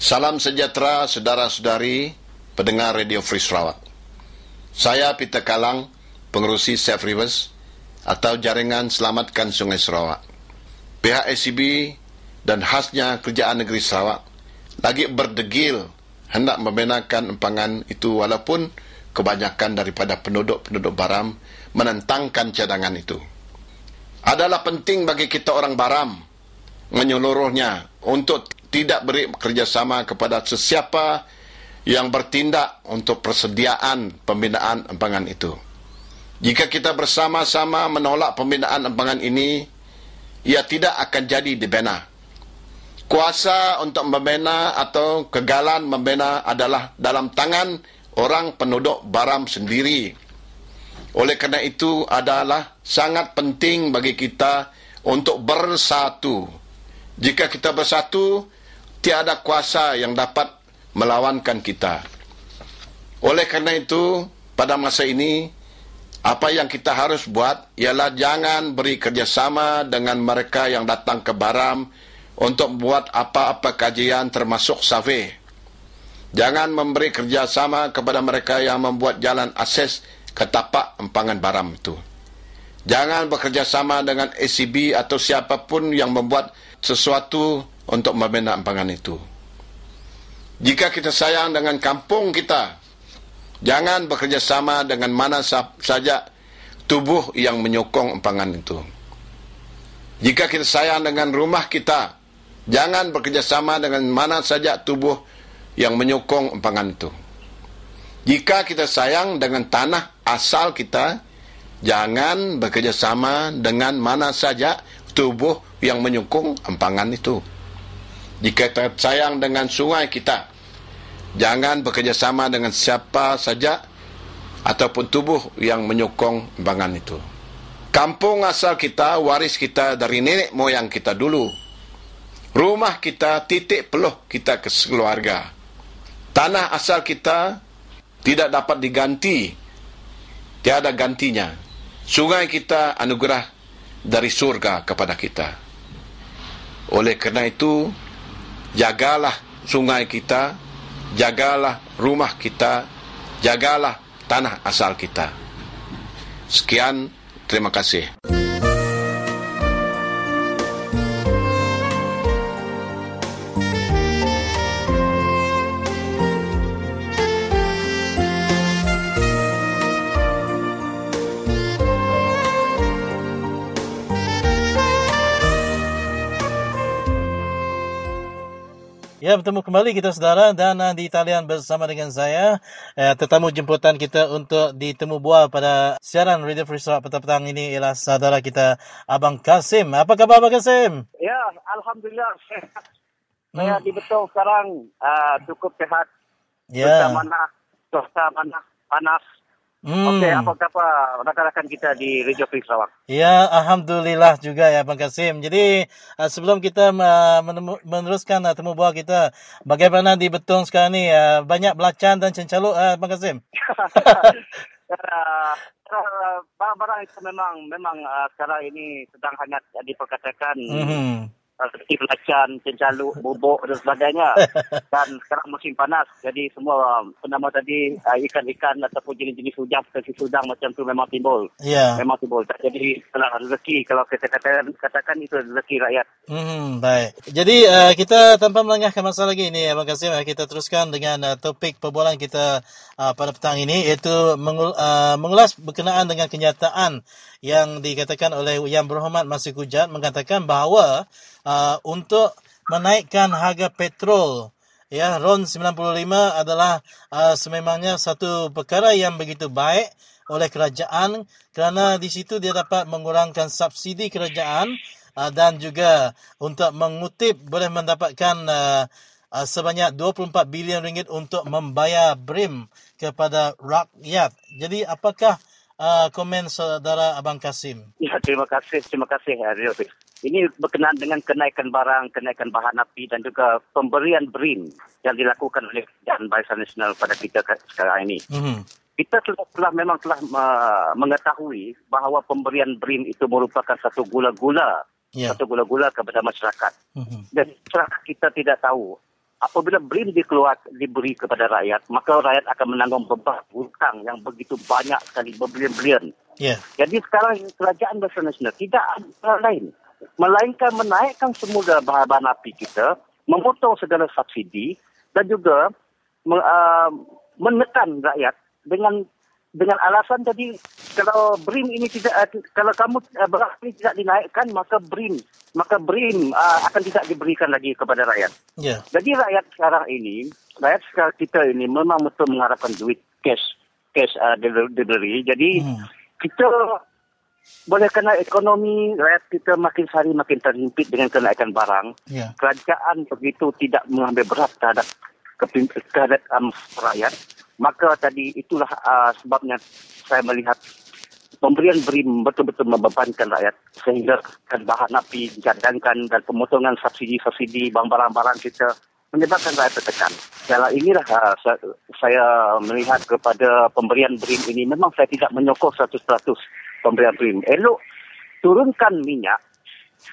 Salam sejahtera saudara-saudari pendengar Radio Free Sarawak. Saya Peter Kalang, pengerusi Safe Rivers atau Jaringan Selamatkan Sungai Sarawak. Pihak SCB dan khasnya Kerjaan Negeri Sarawak lagi berdegil hendak membenarkan empangan itu walaupun kebanyakan daripada penduduk-penduduk Baram menentangkan cadangan itu. Adalah penting bagi kita orang Baram menyeluruhnya untuk tidak beri kerjasama kepada sesiapa yang bertindak untuk persediaan pembinaan empangan itu. Jika kita bersama-sama menolak pembinaan empangan ini, ia tidak akan jadi dibina. Kuasa untuk membina atau kegalan membina adalah dalam tangan orang penduduk Baram sendiri. Oleh kerana itu adalah sangat penting bagi kita untuk bersatu. Jika kita bersatu, tiada kuasa yang dapat melawankan kita. Oleh kerana itu, pada masa ini, apa yang kita harus buat ialah jangan beri kerjasama dengan mereka yang datang ke Baram untuk buat apa-apa kajian termasuk survey. Jangan memberi kerjasama kepada mereka yang membuat jalan akses ke tapak empangan Baram itu. Jangan bekerjasama dengan ACB atau siapapun yang membuat sesuatu untuk membina empangan itu. Jika kita sayang dengan kampung kita, jangan bekerjasama dengan mana saja tubuh yang menyokong empangan itu. Jika kita sayang dengan rumah kita, jangan bekerjasama dengan mana saja tubuh yang menyokong empangan itu. Jika kita sayang dengan tanah asal kita, jangan bekerjasama dengan mana saja tubuh yang menyokong empangan itu. Jika kita sayang dengan sungai kita, jangan bekerjasama dengan siapa saja ataupun tubuh yang menyokong empangan itu. Kampung asal kita, waris kita dari nenek moyang kita dulu. Rumah kita, titik peluh kita ke keluarga. Tanah asal kita tidak dapat diganti. Tiada gantinya. Sungai kita anugerah dari surga kepada kita. Oleh kerana itu, jagalah sungai kita, jagalah rumah kita, jagalah tanah asal kita. Sekian, terima kasih. Ya, bertemu kembali kita saudara dan uh, di talian bersama dengan saya uh, tetamu jemputan kita untuk ditemu bual pada siaran Radio Free Sarawak petang-petang ini ialah saudara kita Abang Kasim. Apa khabar Abang Kasim? Ya, Alhamdulillah. [laughs] Saya di Betong sekarang uh, cukup sehat. Ya. Mana, cuaca mana, panas. Hmm. Okey, apa kata rakan-rakan kita di Radio Free Sarawak? Ya, Alhamdulillah juga ya Abang Kasim. Jadi uh, sebelum kita uh, meneruskan uh, temu bual kita, bagaimana di Betong sekarang ni? Uh, banyak belacan dan cencaluk uh, Abang Kasim? Uh, [laughs] uh, barang-barang itu memang memang uh, sekarang ini sedang hangat uh, diperkatakan. Hmm. Uh, seperti pelacan, cencaluk, bubuk dan sebagainya. [laughs] dan sekarang musim panas. Jadi semua uh, penama tadi uh, ikan-ikan ataupun jenis-jenis udang seperti udang macam tu memang timbul. Ya. Memang timbul. Jadi kalau rezeki, kalau kita katakan, katakan itu rezeki rakyat. Hmm, baik. Jadi uh, kita tanpa melengahkan masa lagi ini Abang Kasim, uh, kita teruskan dengan uh, topik perbualan kita uh, pada petang ini iaitu mengul, uh, mengulas berkenaan dengan kenyataan yang dikatakan oleh Yang Berhormat Masih Kujat mengatakan bahawa uh, untuk menaikkan harga petrol ya RON 95 adalah uh, sememangnya satu perkara yang begitu baik oleh kerajaan kerana di situ dia dapat mengurangkan subsidi kerajaan uh, dan juga untuk mengutip boleh mendapatkan uh, uh, sebanyak 24 bilion ringgit untuk membayar BRIM kepada rakyat. Jadi apakah uh, komen saudara Abang Kasim? Ya, terima kasih. Terima kasih, Ariel. Ini berkenaan dengan kenaikan barang, kenaikan bahan api dan juga pemberian BRIM yang dilakukan oleh Kerajaan Barisan Nasional pada kita sekarang ini. Hmm. Kita telah, telah memang telah uh, mengetahui bahawa pemberian BRIM itu merupakan satu gula-gula, Ya. satu gula-gula kepada masyarakat. Hmm. Dan masyarakat kita tidak tahu apabila BRIM dikeluar diberi kepada rakyat, maka rakyat akan menanggung beban hutang yang begitu banyak sekali berbilion-bilion. Ya. Jadi sekarang kerajaan besar nasional tidak ada lain. Melainkan menaikkan semula bahan api kita, memotong segala subsidi dan juga me, uh, menekan rakyat dengan dengan alasan tadi kalau BRIM ini tidak uh, kalau kamu uh, beras ini tidak dinaikkan maka BRIM maka BRIM uh, akan tidak diberikan lagi kepada rakyat. Ya. Jadi rakyat sekarang ini, rakyat sekarang kita ini memang betul mengharapkan duit cash, cash uh, delivery. Jadi Hmm. kita boleh kena ekonomi rakyat kita makin hari makin terhimpit dengan kenaikan barang. Ya. Kerajaan begitu tidak mengambil berat terhadap kepim- terhadap um, rakyat. Maka tadi itulah uh, sebabnya saya melihat pemberian BRIM betul-betul membebankan rakyat sehingga kan bahan api dijadangkan dan pemotongan subsidi-subsidi barang-barang kita menyebabkan rakyat tertekan. Dalam inilah uh, saya, saya melihat kepada pemberian BRIM ini memang saya tidak menyokong 100% pemberian BRIM. Elok turunkan minyak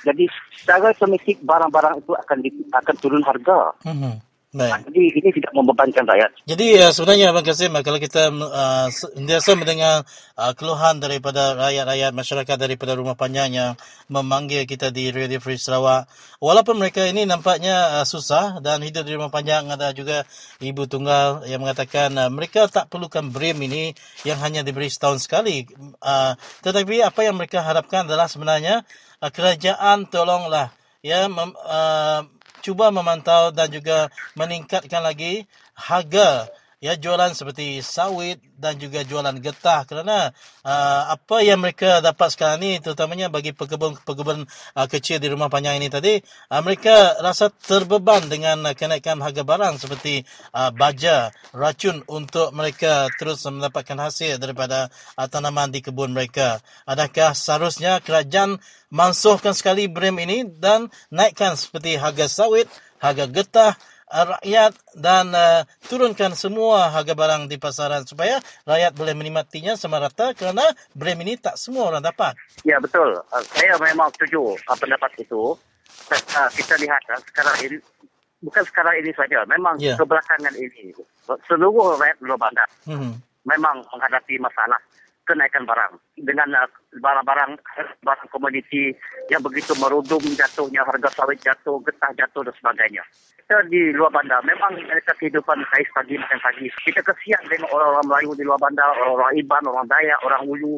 jadi secara otomatik barang-barang itu akan di, akan turun harga. Hmm. Baik. Jadi ini tidak membebankan rakyat. Jadi uh, sebenarnya Abang Kasim kalau kita uh, sentiasa mendengar uh, keluhan daripada rakyat-rakyat masyarakat daripada rumah panjang yang memanggil kita di Radio Free Sarawak walaupun mereka ini nampaknya uh, susah dan hidup di rumah panjang ada juga ibu tunggal yang mengatakan uh, mereka tak perlukan BRIM ini yang hanya diberi setahun sekali uh, tetapi apa yang mereka harapkan adalah sebenarnya uh, kerajaan tolonglah ya mem, uh, cuba memantau dan juga meningkatkan lagi harga ya jualan seperti sawit dan juga jualan getah. Kerana uh, apa yang mereka dapat sekarang ni terutamanya bagi pekebun-pekebun uh, kecil di rumah panjang ini tadi uh, mereka rasa terbeban dengan uh, kenaikan harga barang seperti uh, baja racun untuk mereka terus mendapatkan hasil daripada uh, tanaman di kebun mereka. Adakah seharusnya kerajaan mansuhkan sekali BRIM ini dan naikkan seperti harga sawit harga getah uh, rakyat dan uh, turunkan semua harga barang di pasaran supaya rakyat boleh menikmatinya sama rata kerana brem ini tak semua orang dapat. Ya betul. Uh, saya memang setuju uh, pendapat itu. Uh, kita lihat uh, sekarang ini bukan sekarang ini saja. Memang Ya. kebelakangan ini seluruh rakyat luar bandar Hmm. memang menghadapi masalah kenaikan barang dengan uh, barang-barang barang komoditi yang begitu merudum jatuhnya harga sawit jatuh, getah jatuh dan sebagainya. Kita di luar bandar memang mereka kehidupan kais pagi makan pagi. Kita kesian tengok orang-orang Melayu di luar bandar, orang-orang Iban, orang Dayak, orang Ulu.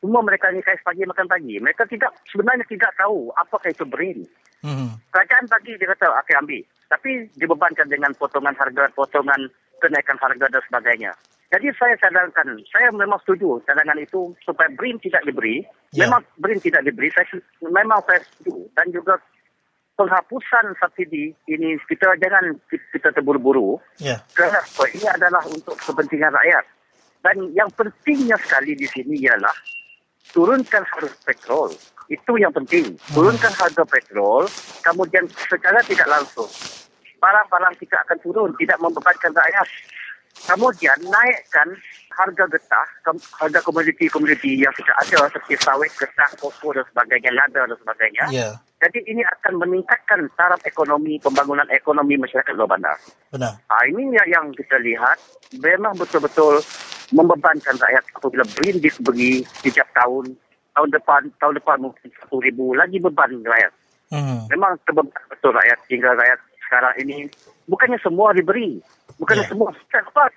Semua mereka ni kais pagi makan pagi. Mereka tidak sebenarnya tidak tahu apakah itu berin. Hmm. Kerajaan pagi dia kata akan ambil. Tapi dibebankan dengan potongan harga, potongan kenaikan harga dan sebagainya. Jadi saya cadangkan, saya memang setuju cadangan itu supaya BRIM tidak diberi. Ya. Memang BRIM tidak diberi, saya, memang saya setuju. Dan juga penghapusan subsidi ini kita jangan kita terburu-buru. Ya. Kerana ini adalah untuk kepentingan rakyat. Dan yang pentingnya sekali di sini ialah turunkan harga petrol. Itu yang penting. Turunkan harga petrol, kemudian secara tidak langsung barang-barang kita akan turun, tidak membebankan rakyat. Kemudian naikkan harga getah, harga komoditi-komoditi yang kita ada seperti sawit, getah, koko dan sebagainya, lada dan sebagainya. Ya. Jadi ini akan meningkatkan taraf ekonomi, pembangunan ekonomi masyarakat luar bandar. Benar. Ha, ini yang, kita lihat memang betul-betul membebankan rakyat apabila BRIN diberi setiap tahun. Tahun depan, tahun depan mungkin satu ribu lagi beban rakyat. Hmm. Memang terbeban betul rakyat hingga rakyat sekarang ini. Bukannya semua diberi. Bukannya Ya. semua tak dapat.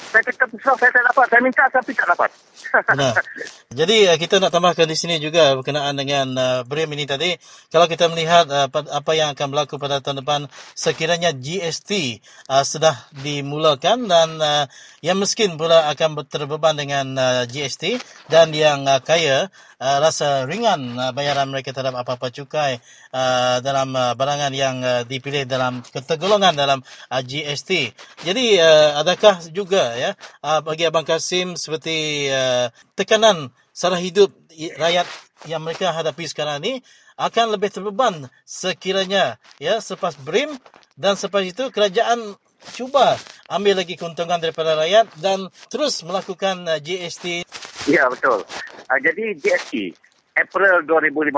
Saya kata besar, saya tak dapat. Saya minta tapi tak dapat. Benar. [laughs] Jadi uh, kita nak tambahkan di sini juga berkenaan dengan uh, BRIM ini tadi. Kalau kita melihat uh, pa- apa yang akan berlaku pada tahun depan, sekiranya GST uh, sudah dimulakan dan uh, yang miskin pula akan terbeban dengan uh, GST dan yang uh, kaya uh, rasa ringan uh, bayaran mereka terhadap apa-apa cukai uh, dalam uh, barangan yang uh, dipilih dalam ketergolongan dalam uh, GST. Jadi uh, adakah juga ya uh, bagi Abang Kasim seperti uh, tekanan sara hidup rakyat yang mereka hadapi sekarang ini akan lebih terbeban sekiranya ya selepas BRIM dan selepas itu kerajaan cuba ambil lagi keuntungan daripada rakyat dan terus melakukan uh, GST Ya, betul. Uh, jadi GST, April 2015,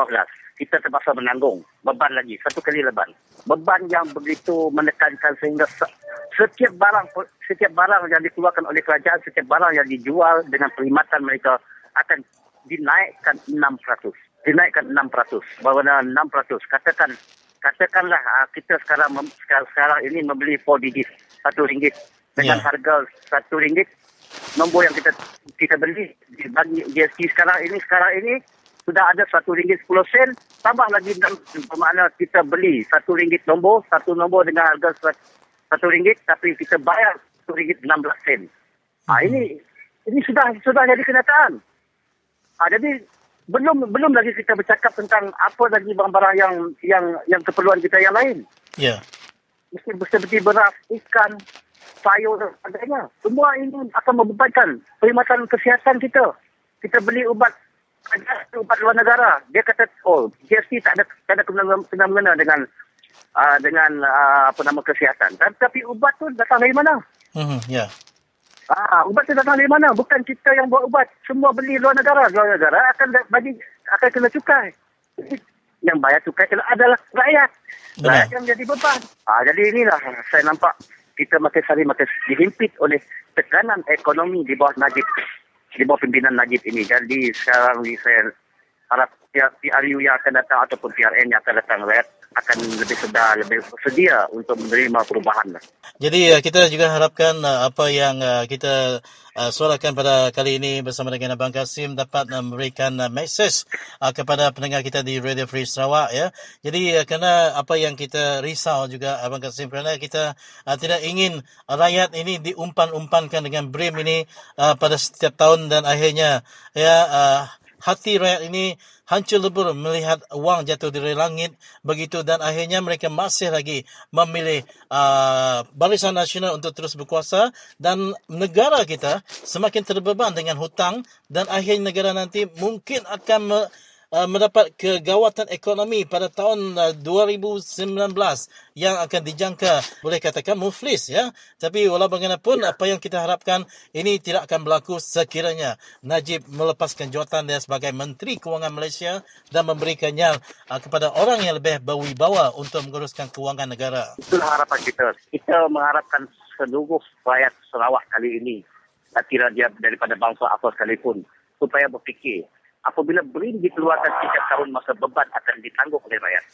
kita terpaksa menanggung beban lagi, satu kali leban. Beban yang begitu menekankan sehingga se- setiap barang setiap barang yang dikeluarkan oleh kerajaan, setiap barang yang dijual dengan perkhidmatan mereka akan dinaikkan 6%. Dinaikkan 6%. Berwarna 6%. Katakan katakanlah uh, kita sekarang mem- sekarang, sekarang ini membeli 4 digit, satu ringgit dengan Ya. harga satu ringgit nombor yang kita kita beli bagi GST sekarang ini sekarang ini sudah ada satu ringgit sepuluh sen tambah lagi sen. bermakna kita beli satu ringgit nombor satu nombor dengan harga sat- satu ringgit tapi kita bayar satu ringgit enam belas sen. Ha, ini ini sudah sudah jadi kenyataan. Ha, jadi belum belum lagi kita bercakap tentang apa lagi barang-barang yang yang yang keperluan kita yang lain ya mesti seperti beras, ikan, sayur dan sebagainya. Semua ini akan membebankan perkhidmatan kesihatan kita. Kita beli ubat ubat luar negara. Dia kata, oh, GST tak ada tak ada kena- kena-mengena dengan uh, dengan uh, apa nama kesihatan. Dan, tapi ubat tu datang dari mana? hmm, ya Ah, ubat tu datang dari mana? Bukan kita yang buat ubat. Semua beli luar negara. Luar negara akan bagi akan kena cukai. Yang bayar cukai adalah rakyat. Rakyat yang jadi beban. Ah, jadi inilah saya nampak kita makin hari makin dihimpit oleh tekanan ekonomi di bawah Najib. Di bawah pimpinan Najib ini. Jadi sekarang saya harap PRU yang akan datang ataupun PRN yang akan datang rakyat akan lebih sedar, lebih sedia untuk menerima perubahan. Jadi uh, kita juga harapkan uh, apa yang uh, kita suarakan pada kali ini bersama dengan Abang Kasim dapat memberikan mesej kepada pendengar kita di Radio Free Sarawak ya. Jadi kerana apa yang kita risau juga Abang Kasim kerana kita tidak ingin rakyat ini diumpan-umpankan dengan BRIM ini pada setiap tahun dan akhirnya ya hati rakyat ini hancur lebur melihat wang jatuh dari langit. Begitu dan akhirnya mereka masih lagi memilih uh, Barisan Nasional untuk terus berkuasa. Dan negara kita semakin terbeban dengan hutang. Dan akhir negara nanti mungkin akan me, uh, mendapat kegawatan ekonomi pada tahun uh, 2019 yang akan dijangka boleh katakan muflis ya. Tapi walau bagaimanapun ya. apa yang kita harapkan ini tidak akan berlaku sekiranya Najib melepaskan jawatan dia sebagai Menteri Kewangan Malaysia dan memberikannya uh, kepada orang yang lebih berwibawa untuk menguruskan kewangan negara. Itulah harapan kita. Kita mengharapkan seluruh rakyat Sarawak kali ini dia daripada bangsa apa sekalipun supaya berfikir apabila BRIN dikeluarkan setiap tahun masa beban akan ditanggung oleh rakyat.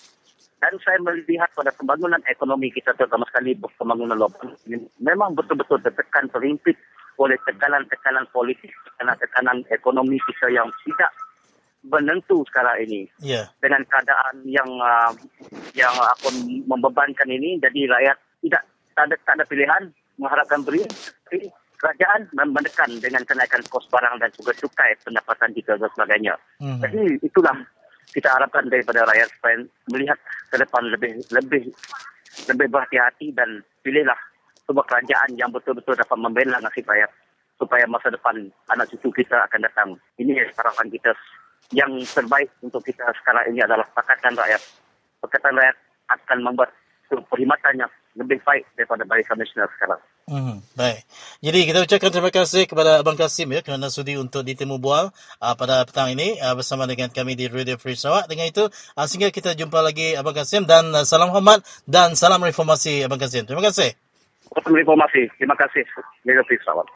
Dan saya melihat pada pembangunan ekonomi kita terutama sekali pembangunan lokal ini memang betul-betul tertekan terimpit oleh tekanan-tekanan politik, tekanan-tekanan ekonomi kita yang tidak menentu sekarang ini. Yeah. Dengan keadaan yang uh, yang akan membebankan ini, jadi rakyat tidak tak ada, tak ada pilihan mengharapkan BRIN kerajaan menekan dengan kenaikan kos barang dan juga cukai pendapatan kita dan sebagainya. Hmm. Jadi itulah kita harapkan daripada rakyat supaya melihat ke depan lebih lebih lebih berhati-hati dan pilihlah sebuah kerajaan yang betul-betul dapat membela nasib rakyat supaya masa depan anak cucu kita akan datang. Ini harapan kita yang terbaik untuk kita sekarang ini adalah Pakatan Rakyat. Pakatan Rakyat akan membuat perkhidmatannya lebih baik daripada Barisan Nasional sekarang. Hmm, baik. Jadi kita ucapkan terima kasih kepada Abang Kasim ya kerana sudi untuk ditemu bual uh, pada petang ini uh, bersama dengan kami di Radio Free Sarawak. Dengan itu, uh, sehingga kita jumpa lagi Abang Kasim dan uh, salam hormat dan salam reformasi Abang Kasim. Terima kasih. Salam reformasi. Terima kasih Radio Free Sarawak.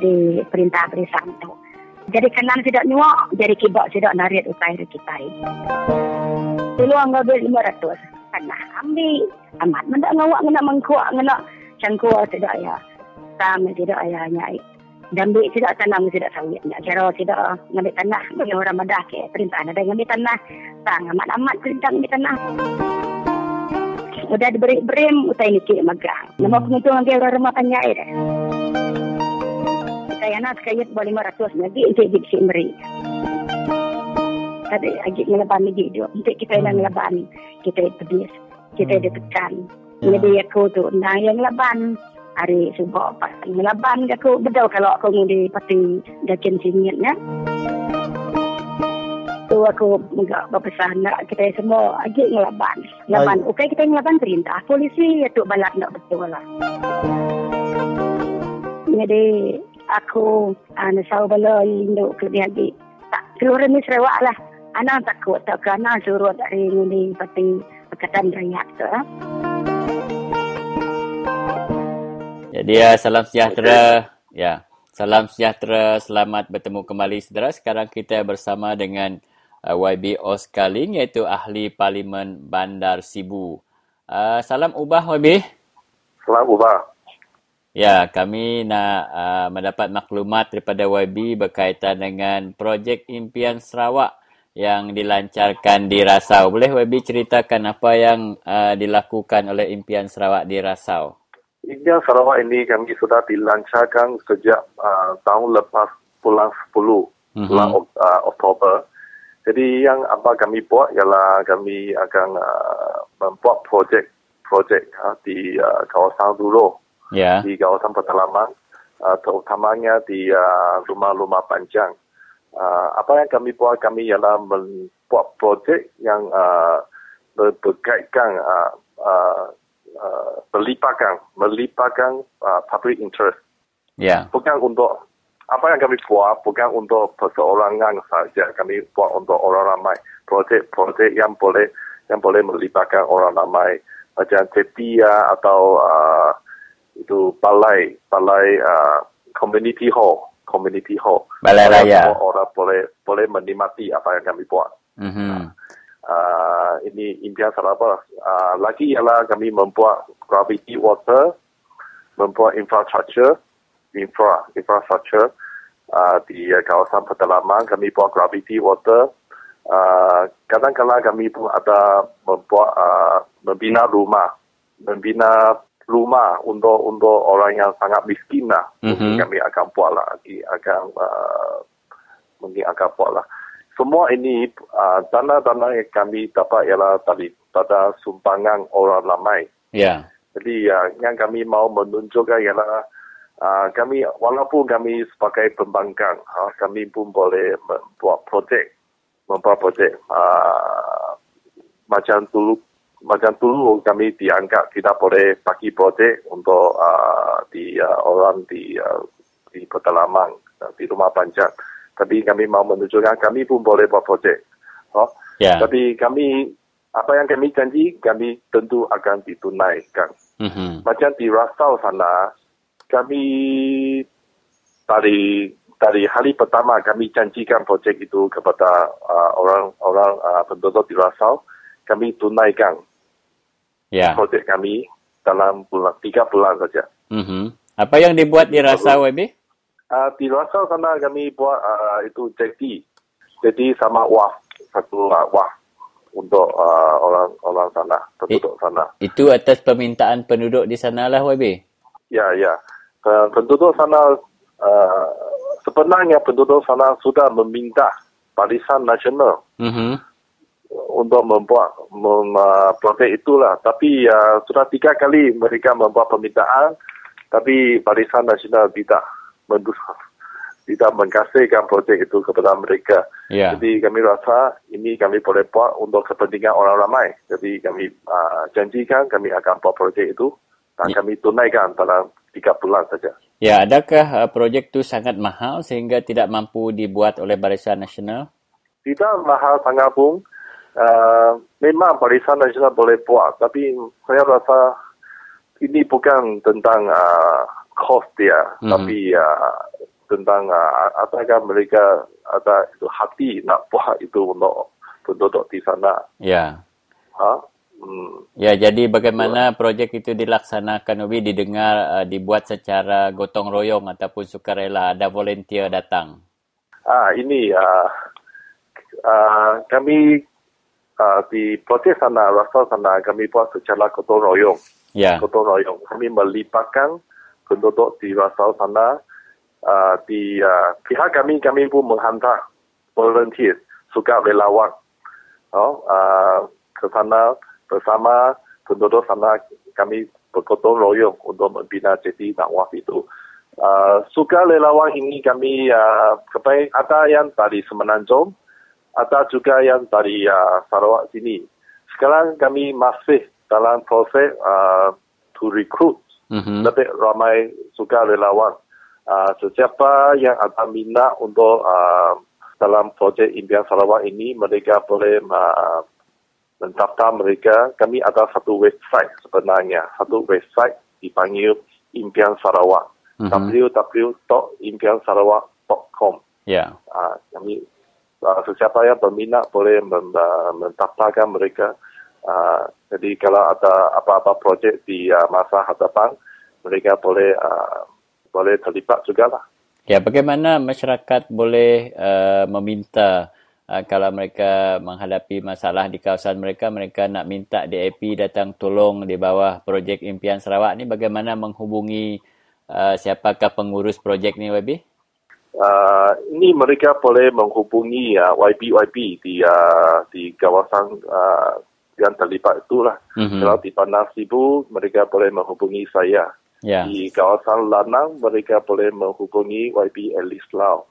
di perintah berisan itu jadi kanan tidak nyuak, jadi kibak tidak narik utai dari kita. Dulu beli lima ratus. Karena ambil amat. Mendak ngawak ngena mengkuak ngena cangkuak tidak ya. Sama tidak ya nyai. Dambi tidak tanam tidak sawit. Nak kira tidak ngambil tanah. Bagi orang madah ke perintah ada ngambil tanah. Tak amat-amat perintah ngambil tanah. Sudah diberi berim utai ni cik magang. Nama penguntung lagi orang rumah tanyai dah saya nak kaya boleh lima ratus lagi untuk si meri. Ada lagi ngelaban lagi dia. Untuk kita yang ngelaban, kita pedis, kita ada tekan. Jadi aku tu, nah yang ngelaban, hari subuh apa ngelaban aku bedau kalau aku ngudi pati dakin singitnya. Tu aku enggak berpesan nak kita semua lagi ngelaban. Ngelaban, okey kita ngelaban perintah. Polisi ya tu balak nak betul lah. Jadi aku ana saw bala indo ke dia di tak keluar ni Sarawak lah. Ana takut tak kena suruh dari ni pati Pakatan Rakyat tu eh. Jadi ya salam sejahtera. Ya salam sejahtera. Selamat bertemu kembali saudara. Sekarang kita bersama dengan uh, YB Oskaling iaitu ahli parlimen Bandar Sibu. Uh, salam ubah YB salam ubah Ya, kami nak uh, mendapat maklumat daripada YB berkaitan dengan projek impian Sarawak yang dilancarkan di Rasau. Boleh YB ceritakan apa yang uh, dilakukan oleh impian Sarawak di Rasau? Impian Sarawak ini kami sudah dilancarkan sejak uh, tahun lepas bulan 10, mm-hmm. bulan uh, Oktober. Jadi yang apa kami buat ialah kami akan uh, membuat projek projek uh, di uh, kawasan dulu yeah. di kawasan pedalaman, uh, terutamanya di uh, rumah-rumah panjang. Uh, apa yang kami buat kami ialah membuat projek yang uh, berkaitan uh, uh, uh, melibatkan melibatkan uh, public interest. Yeah. Bukan untuk apa yang kami buat bukan untuk perseorangan saja. Kami buat untuk orang ramai. Projek-projek yang boleh yang boleh melibatkan orang ramai macam Tepia atau uh, itu balai balai uh, community hall community hall. Balai raya. orang boleh boleh menikmati apa yang kami buat. Mm-hmm. uh, ini impian Sarawak uh, lagi ialah kami membuat gravity water membuat infrastructure infra infrastructure uh, di uh, kawasan pedalaman. Kami buat gravity water. Uh, kadang-kadang kami pun ada membuat uh, membina rumah membina rumah untuk untuk orang yang sangat miskin lah. Mm-hmm. Kami akan buat lah. Akan, uh, mungkin akan buat lah. Semua ini uh, dana-dana yang kami dapat ialah tadi pada sumbangan orang ramai. Ya. Yeah. Jadi uh, yang kami mau menunjukkan ialah uh, kami walaupun kami sebagai pembangkang, uh, kami pun boleh membuat projek, membuat projek uh, macam dulu macam dulu kami dianggap tidak boleh bagi projek untuk uh, di uh, orang di uh, di pedalaman uh, di rumah panjang. Tapi kami mau menunjukkan kami pun boleh buat projek. Oh. Ya. Tapi kami apa yang kami janji kami tentu akan ditunaikan. Mhm. Macam di Rasau sana kami dari dari hari pertama kami janjikan projek itu kepada uh, orang-orang uh, penduduk di Rasau kami tunaikan Ya. projek kami dalam bulan tiga bulan saja. Mhm. Apa yang dibuat di rasa WB? Uh, di Rasau sana kami buat uh, itu jadi jadi sama wah satu uh, wah untuk uh, orang orang sana penduduk sana. Itu atas permintaan penduduk di sana lah WB. Ya ya uh, penduduk sana uh, sebenarnya penduduk sana sudah meminta barisan nasional Mhm. Untuk membuat mem, uh, projek itulah. Tapi uh, sudah tiga kali mereka membuat permintaan, tapi Barisan Nasional tidak mendu- [laughs] tidak mengkasihkan projek itu kepada mereka. Ya. Jadi kami rasa ini kami boleh buat untuk kepentingan orang ramai. Jadi kami uh, janjikan kami akan buat projek itu dan kami tunaikan dalam tiga bulan saja. Ya, adakah uh, projek itu sangat mahal sehingga tidak mampu dibuat oleh Barisan Nasional? tidak mahal sangat pun. Uh, memang Barisan Nasional boleh buat, tapi saya rasa ini bukan tentang uh, cost dia, Mhm. tapi uh, tentang uh, apakah mereka ada itu hati nak buat itu untuk penduduk di sana. Ya. Ha? Hmm. Ya, jadi bagaimana projek itu dilaksanakan Ubi didengar uh, dibuat secara gotong royong ataupun sukarela ada volunteer datang. Ah, ini uh, uh, kami uh, di proses sana, rasa sana kami buat secara gotong royong. Ya. Gotong royong. Kami melibatkan penduduk di Rasau sana. Uh, di uh, pihak kami, kami pun menghantar volunteer, sukarelawan oh, uh, ke sana bersama penduduk sana. Kami bergotong royong untuk membina jadi dakwah itu. Uh, sukarelawan ini kami uh, kepada ada yang dari Semenanjung, ada juga yang dari uh, Sarawak sini. Sekarang kami masih dalam proses uh, to recruit Mhm. lebih ramai sukarelawan. Uh, sesiapa yang ada minat untuk uh, dalam projek Impian Sarawak ini, mereka boleh uh, mendaftar mereka. Kami ada satu website sebenarnya, satu website dipanggil Impian Sarawak. Mhm. www.impiansarawak.com Ya. uh, kami uh, sesiapa yang berminat boleh uh, mendaftarkan mereka. Uh, jadi kalau ada apa-apa projek di uh, masa hadapan, mereka boleh uh, boleh terlibat juga lah. Ya, bagaimana masyarakat boleh uh, meminta uh, kalau mereka menghadapi masalah di kawasan mereka, mereka nak minta DAP datang tolong di bawah projek Impian Sarawak ni bagaimana menghubungi uh, siapakah pengurus projek ni Wabi? Uh, ini mereka boleh menghubungi uh, YB-YB di uh, di kawasan uh, yang terlibat itulah. Mhm. Kalau di Bandar Sibu, mereka boleh menghubungi saya. Ya. Di kawasan Lanang, mereka boleh menghubungi YB Elis Lau.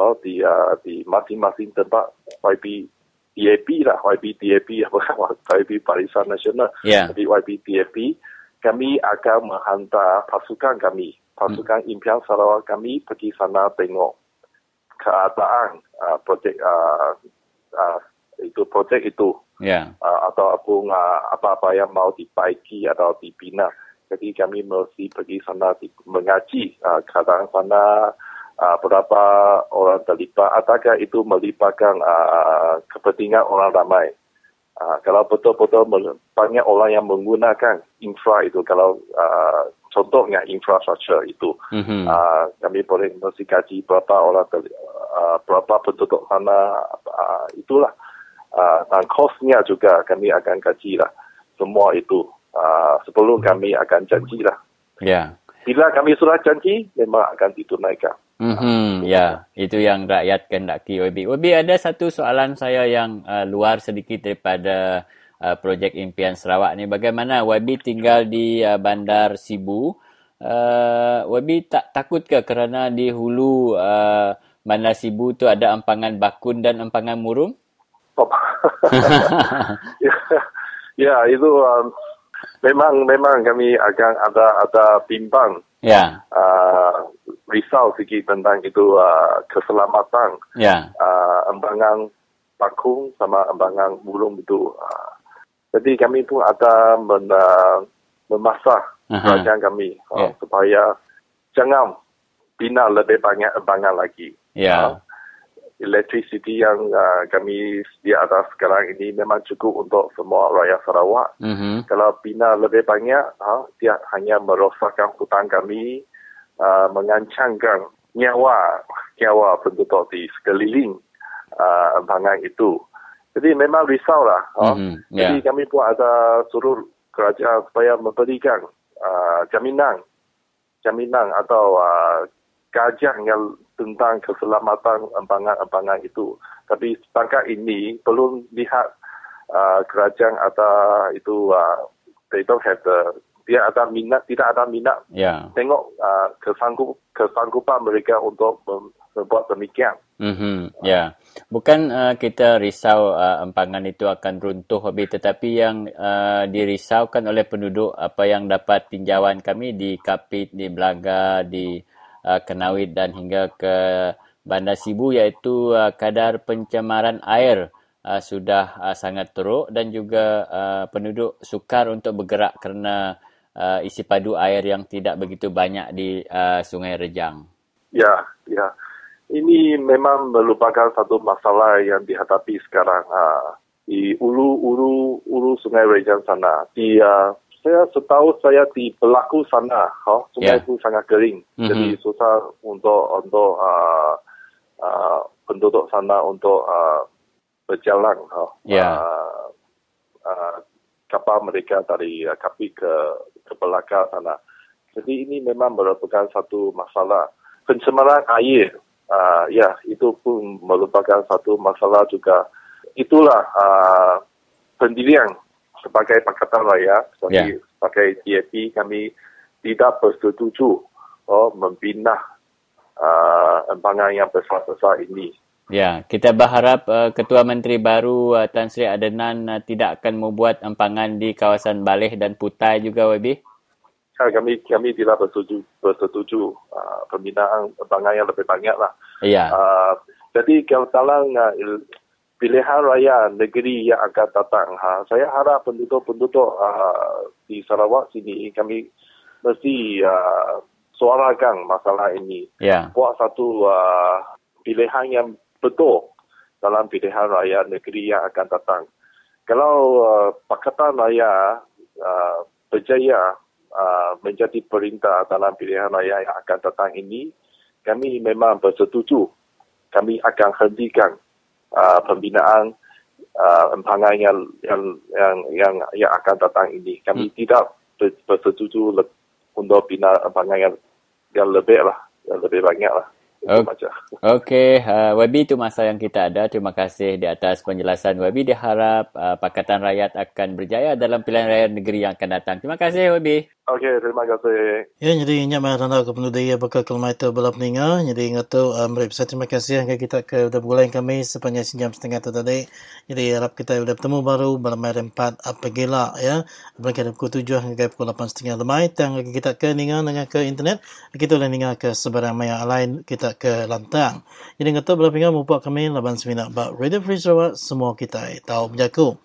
Oh, di uh, di masing-masing tempat YB DAP lah, YB DAP YB Barisan Nasional. Jadi YB DAP, kami akan menghantar pasukan kami, pasukan impian Sarawak kami pergi sana tengok keadaan uh, projek uh, uh, itu projek itu Ya. uh, ataupun uh, apa-apa yang mau dibaiki atau dibina. Jadi kami mesti pergi sana di, mengaji uh, keadaan sana, uh, berapa orang terlibat, adakah itu melibatkan uh, kepentingan orang ramai. Uh, kalau betul-betul banyak orang yang menggunakan infra itu, kalau uh, contohnya infrastruktur itu, Mhm. uh, kami boleh mesti kaji berapa orang uh, berapa penduduk sana, uh, itulah. Uh, dan kosnya juga kami akan kaji lah. Semua itu uh, sebelum kami akan janji lah. Ya. Bila kami sudah janji, memang akan ditunaikan. Mhm, ya, itu yang rakyat kehendaki OB. OB ada satu soalan saya yang uh, luar sedikit daripada uh, projek impian Sarawak ni. Bagaimana YB tinggal di uh, Bandar Sibu uh, Wabi tak takut ke kerana di hulu uh, Bandar Sibu tu ada empangan bakun dan empangan murung? [laughs] ya, ya, itu um, memang memang kami akan ada ada bimbang. Ya. Uh, risau sikit tentang itu uh, keselamatan. Ya. Uh, empangan bakung sama empangan murung itu. Uh, jadi kami pun ada men, uh, memasak kerajaan kami uh, Ya. supaya jangan bina lebih banyak empangan lagi. Ya. Electricity yang uh, kami sedia ada sekarang ini memang cukup untuk semua rakyat Sarawak. Mhm. Kalau bina lebih banyak, ha, dia hanya merosakkan hutan kami, uh, mengancamkan nyawa nyawa penduduk di sekeliling uh, empangan itu. Jadi memang risau lah. Ha. Mhm, Jadi ya. kami pun ada suruh kerajaan supaya memberikan uh, jaminan, jaminan atau uh, kajian yang tentang keselamatan empangan-empangan itu. Tapi setakat ini belum lihat uh, kerajaan ada itu uh, they don't have the dia ada minat tidak ada minat Ya. tengok uh, kesanggup kesanggupan mereka untuk mem- membuat demikian. Mhm. Ya. Bukan uh, kita risau uh, empangan itu akan runtuh habis tetapi yang uh, dirisaukan oleh penduduk apa yang dapat tinjauan kami di Kapit, di Belaga, di uh, Kenawit dan hingga ke Bandar Sibu iaitu uh, kadar pencemaran air uh, sudah uh, sangat teruk dan juga uh, penduduk sukar untuk bergerak kerana uh, isi padu air yang tidak begitu banyak di uh, Sungai Rejang. Ya, ya. Ini memang merupakan satu masalah yang dihadapi sekarang uh, di ulu ulu ulu Sungai Rejang sana. Di uh, saya setahu saya di Pelaku sana, ha, sungai Ya. itu sangat kering. Mhm. Jadi susah untuk untuk uh, uh, penduduk sana untuk uh, berjalan. Ha. Ya. Uh, uh, kapal mereka dari uh, Kapi ke ke Pelaka sana. Jadi ini memang merupakan satu masalah pencemaran air. Uh, ya, itu pun merupakan satu masalah juga. Itulah uh, pendirian sebagai Pakatan Raya, sebagai, Ya. sebagai TAP kami tidak bersetuju oh, membina uh, empangan yang besar-besar ini. Ya, kita berharap uh, Ketua Menteri baru uh, Tan Sri Adenan uh, tidak akan membuat empangan di kawasan Baleh dan Putai juga, Webi. Ya, kami kami tidak bersetuju bersetuju uh, pembinaan empangan yang lebih banyak lah. Ya. Uh, jadi kalau dalam uh, il- pilihan raya negeri yang akan datang, ha, saya harap penduduk-penduduk uh, di Sarawak sini kami mesti uh, suarakan masalah ini. Ya. Buat satu uh, pilihan yang betul dalam pilihan raya negeri yang akan datang. Kalau uh, Pakatan Raya uh, berjaya uh, menjadi perintah dalam pilihan raya yang akan datang ini, kami memang bersetuju. Kami akan hentikan uh, pembinaan uh, empangan yang yang yang yang yang akan datang ini. Kami hmm. tidak ber- bersetuju le- untuk bina empangan yang yang lebih lah, yang lebih banyak lah. Okey, uh, Webi itu masa yang kita ada. Terima kasih di atas penjelasan Webi. Diharap uh, Pakatan Rakyat akan berjaya dalam pilihan raya negeri yang akan datang. Terima kasih, Webi. Okey, terima kasih. Ya, jadi ingat mai randa ke penuh dia bakal kelmai tu bala peninga. Jadi ingat tu um, saya terima kasih yang kita ke udah bulan kami sepanjang sejam setengah tu tadi. Jadi harap kita udah bertemu baru bala mai rempat apa gila ya. Bala kita pukul tujuh hingga pukul lapan setengah lemai. Tang kita ke ninga dengan ke internet. Kita boleh ninga ke sebarang maya lain kita ke lantang. Jadi ingat tu bala peninga membuat kami laban semina. But Radio Free Sarawak semua kita tahu berjaku.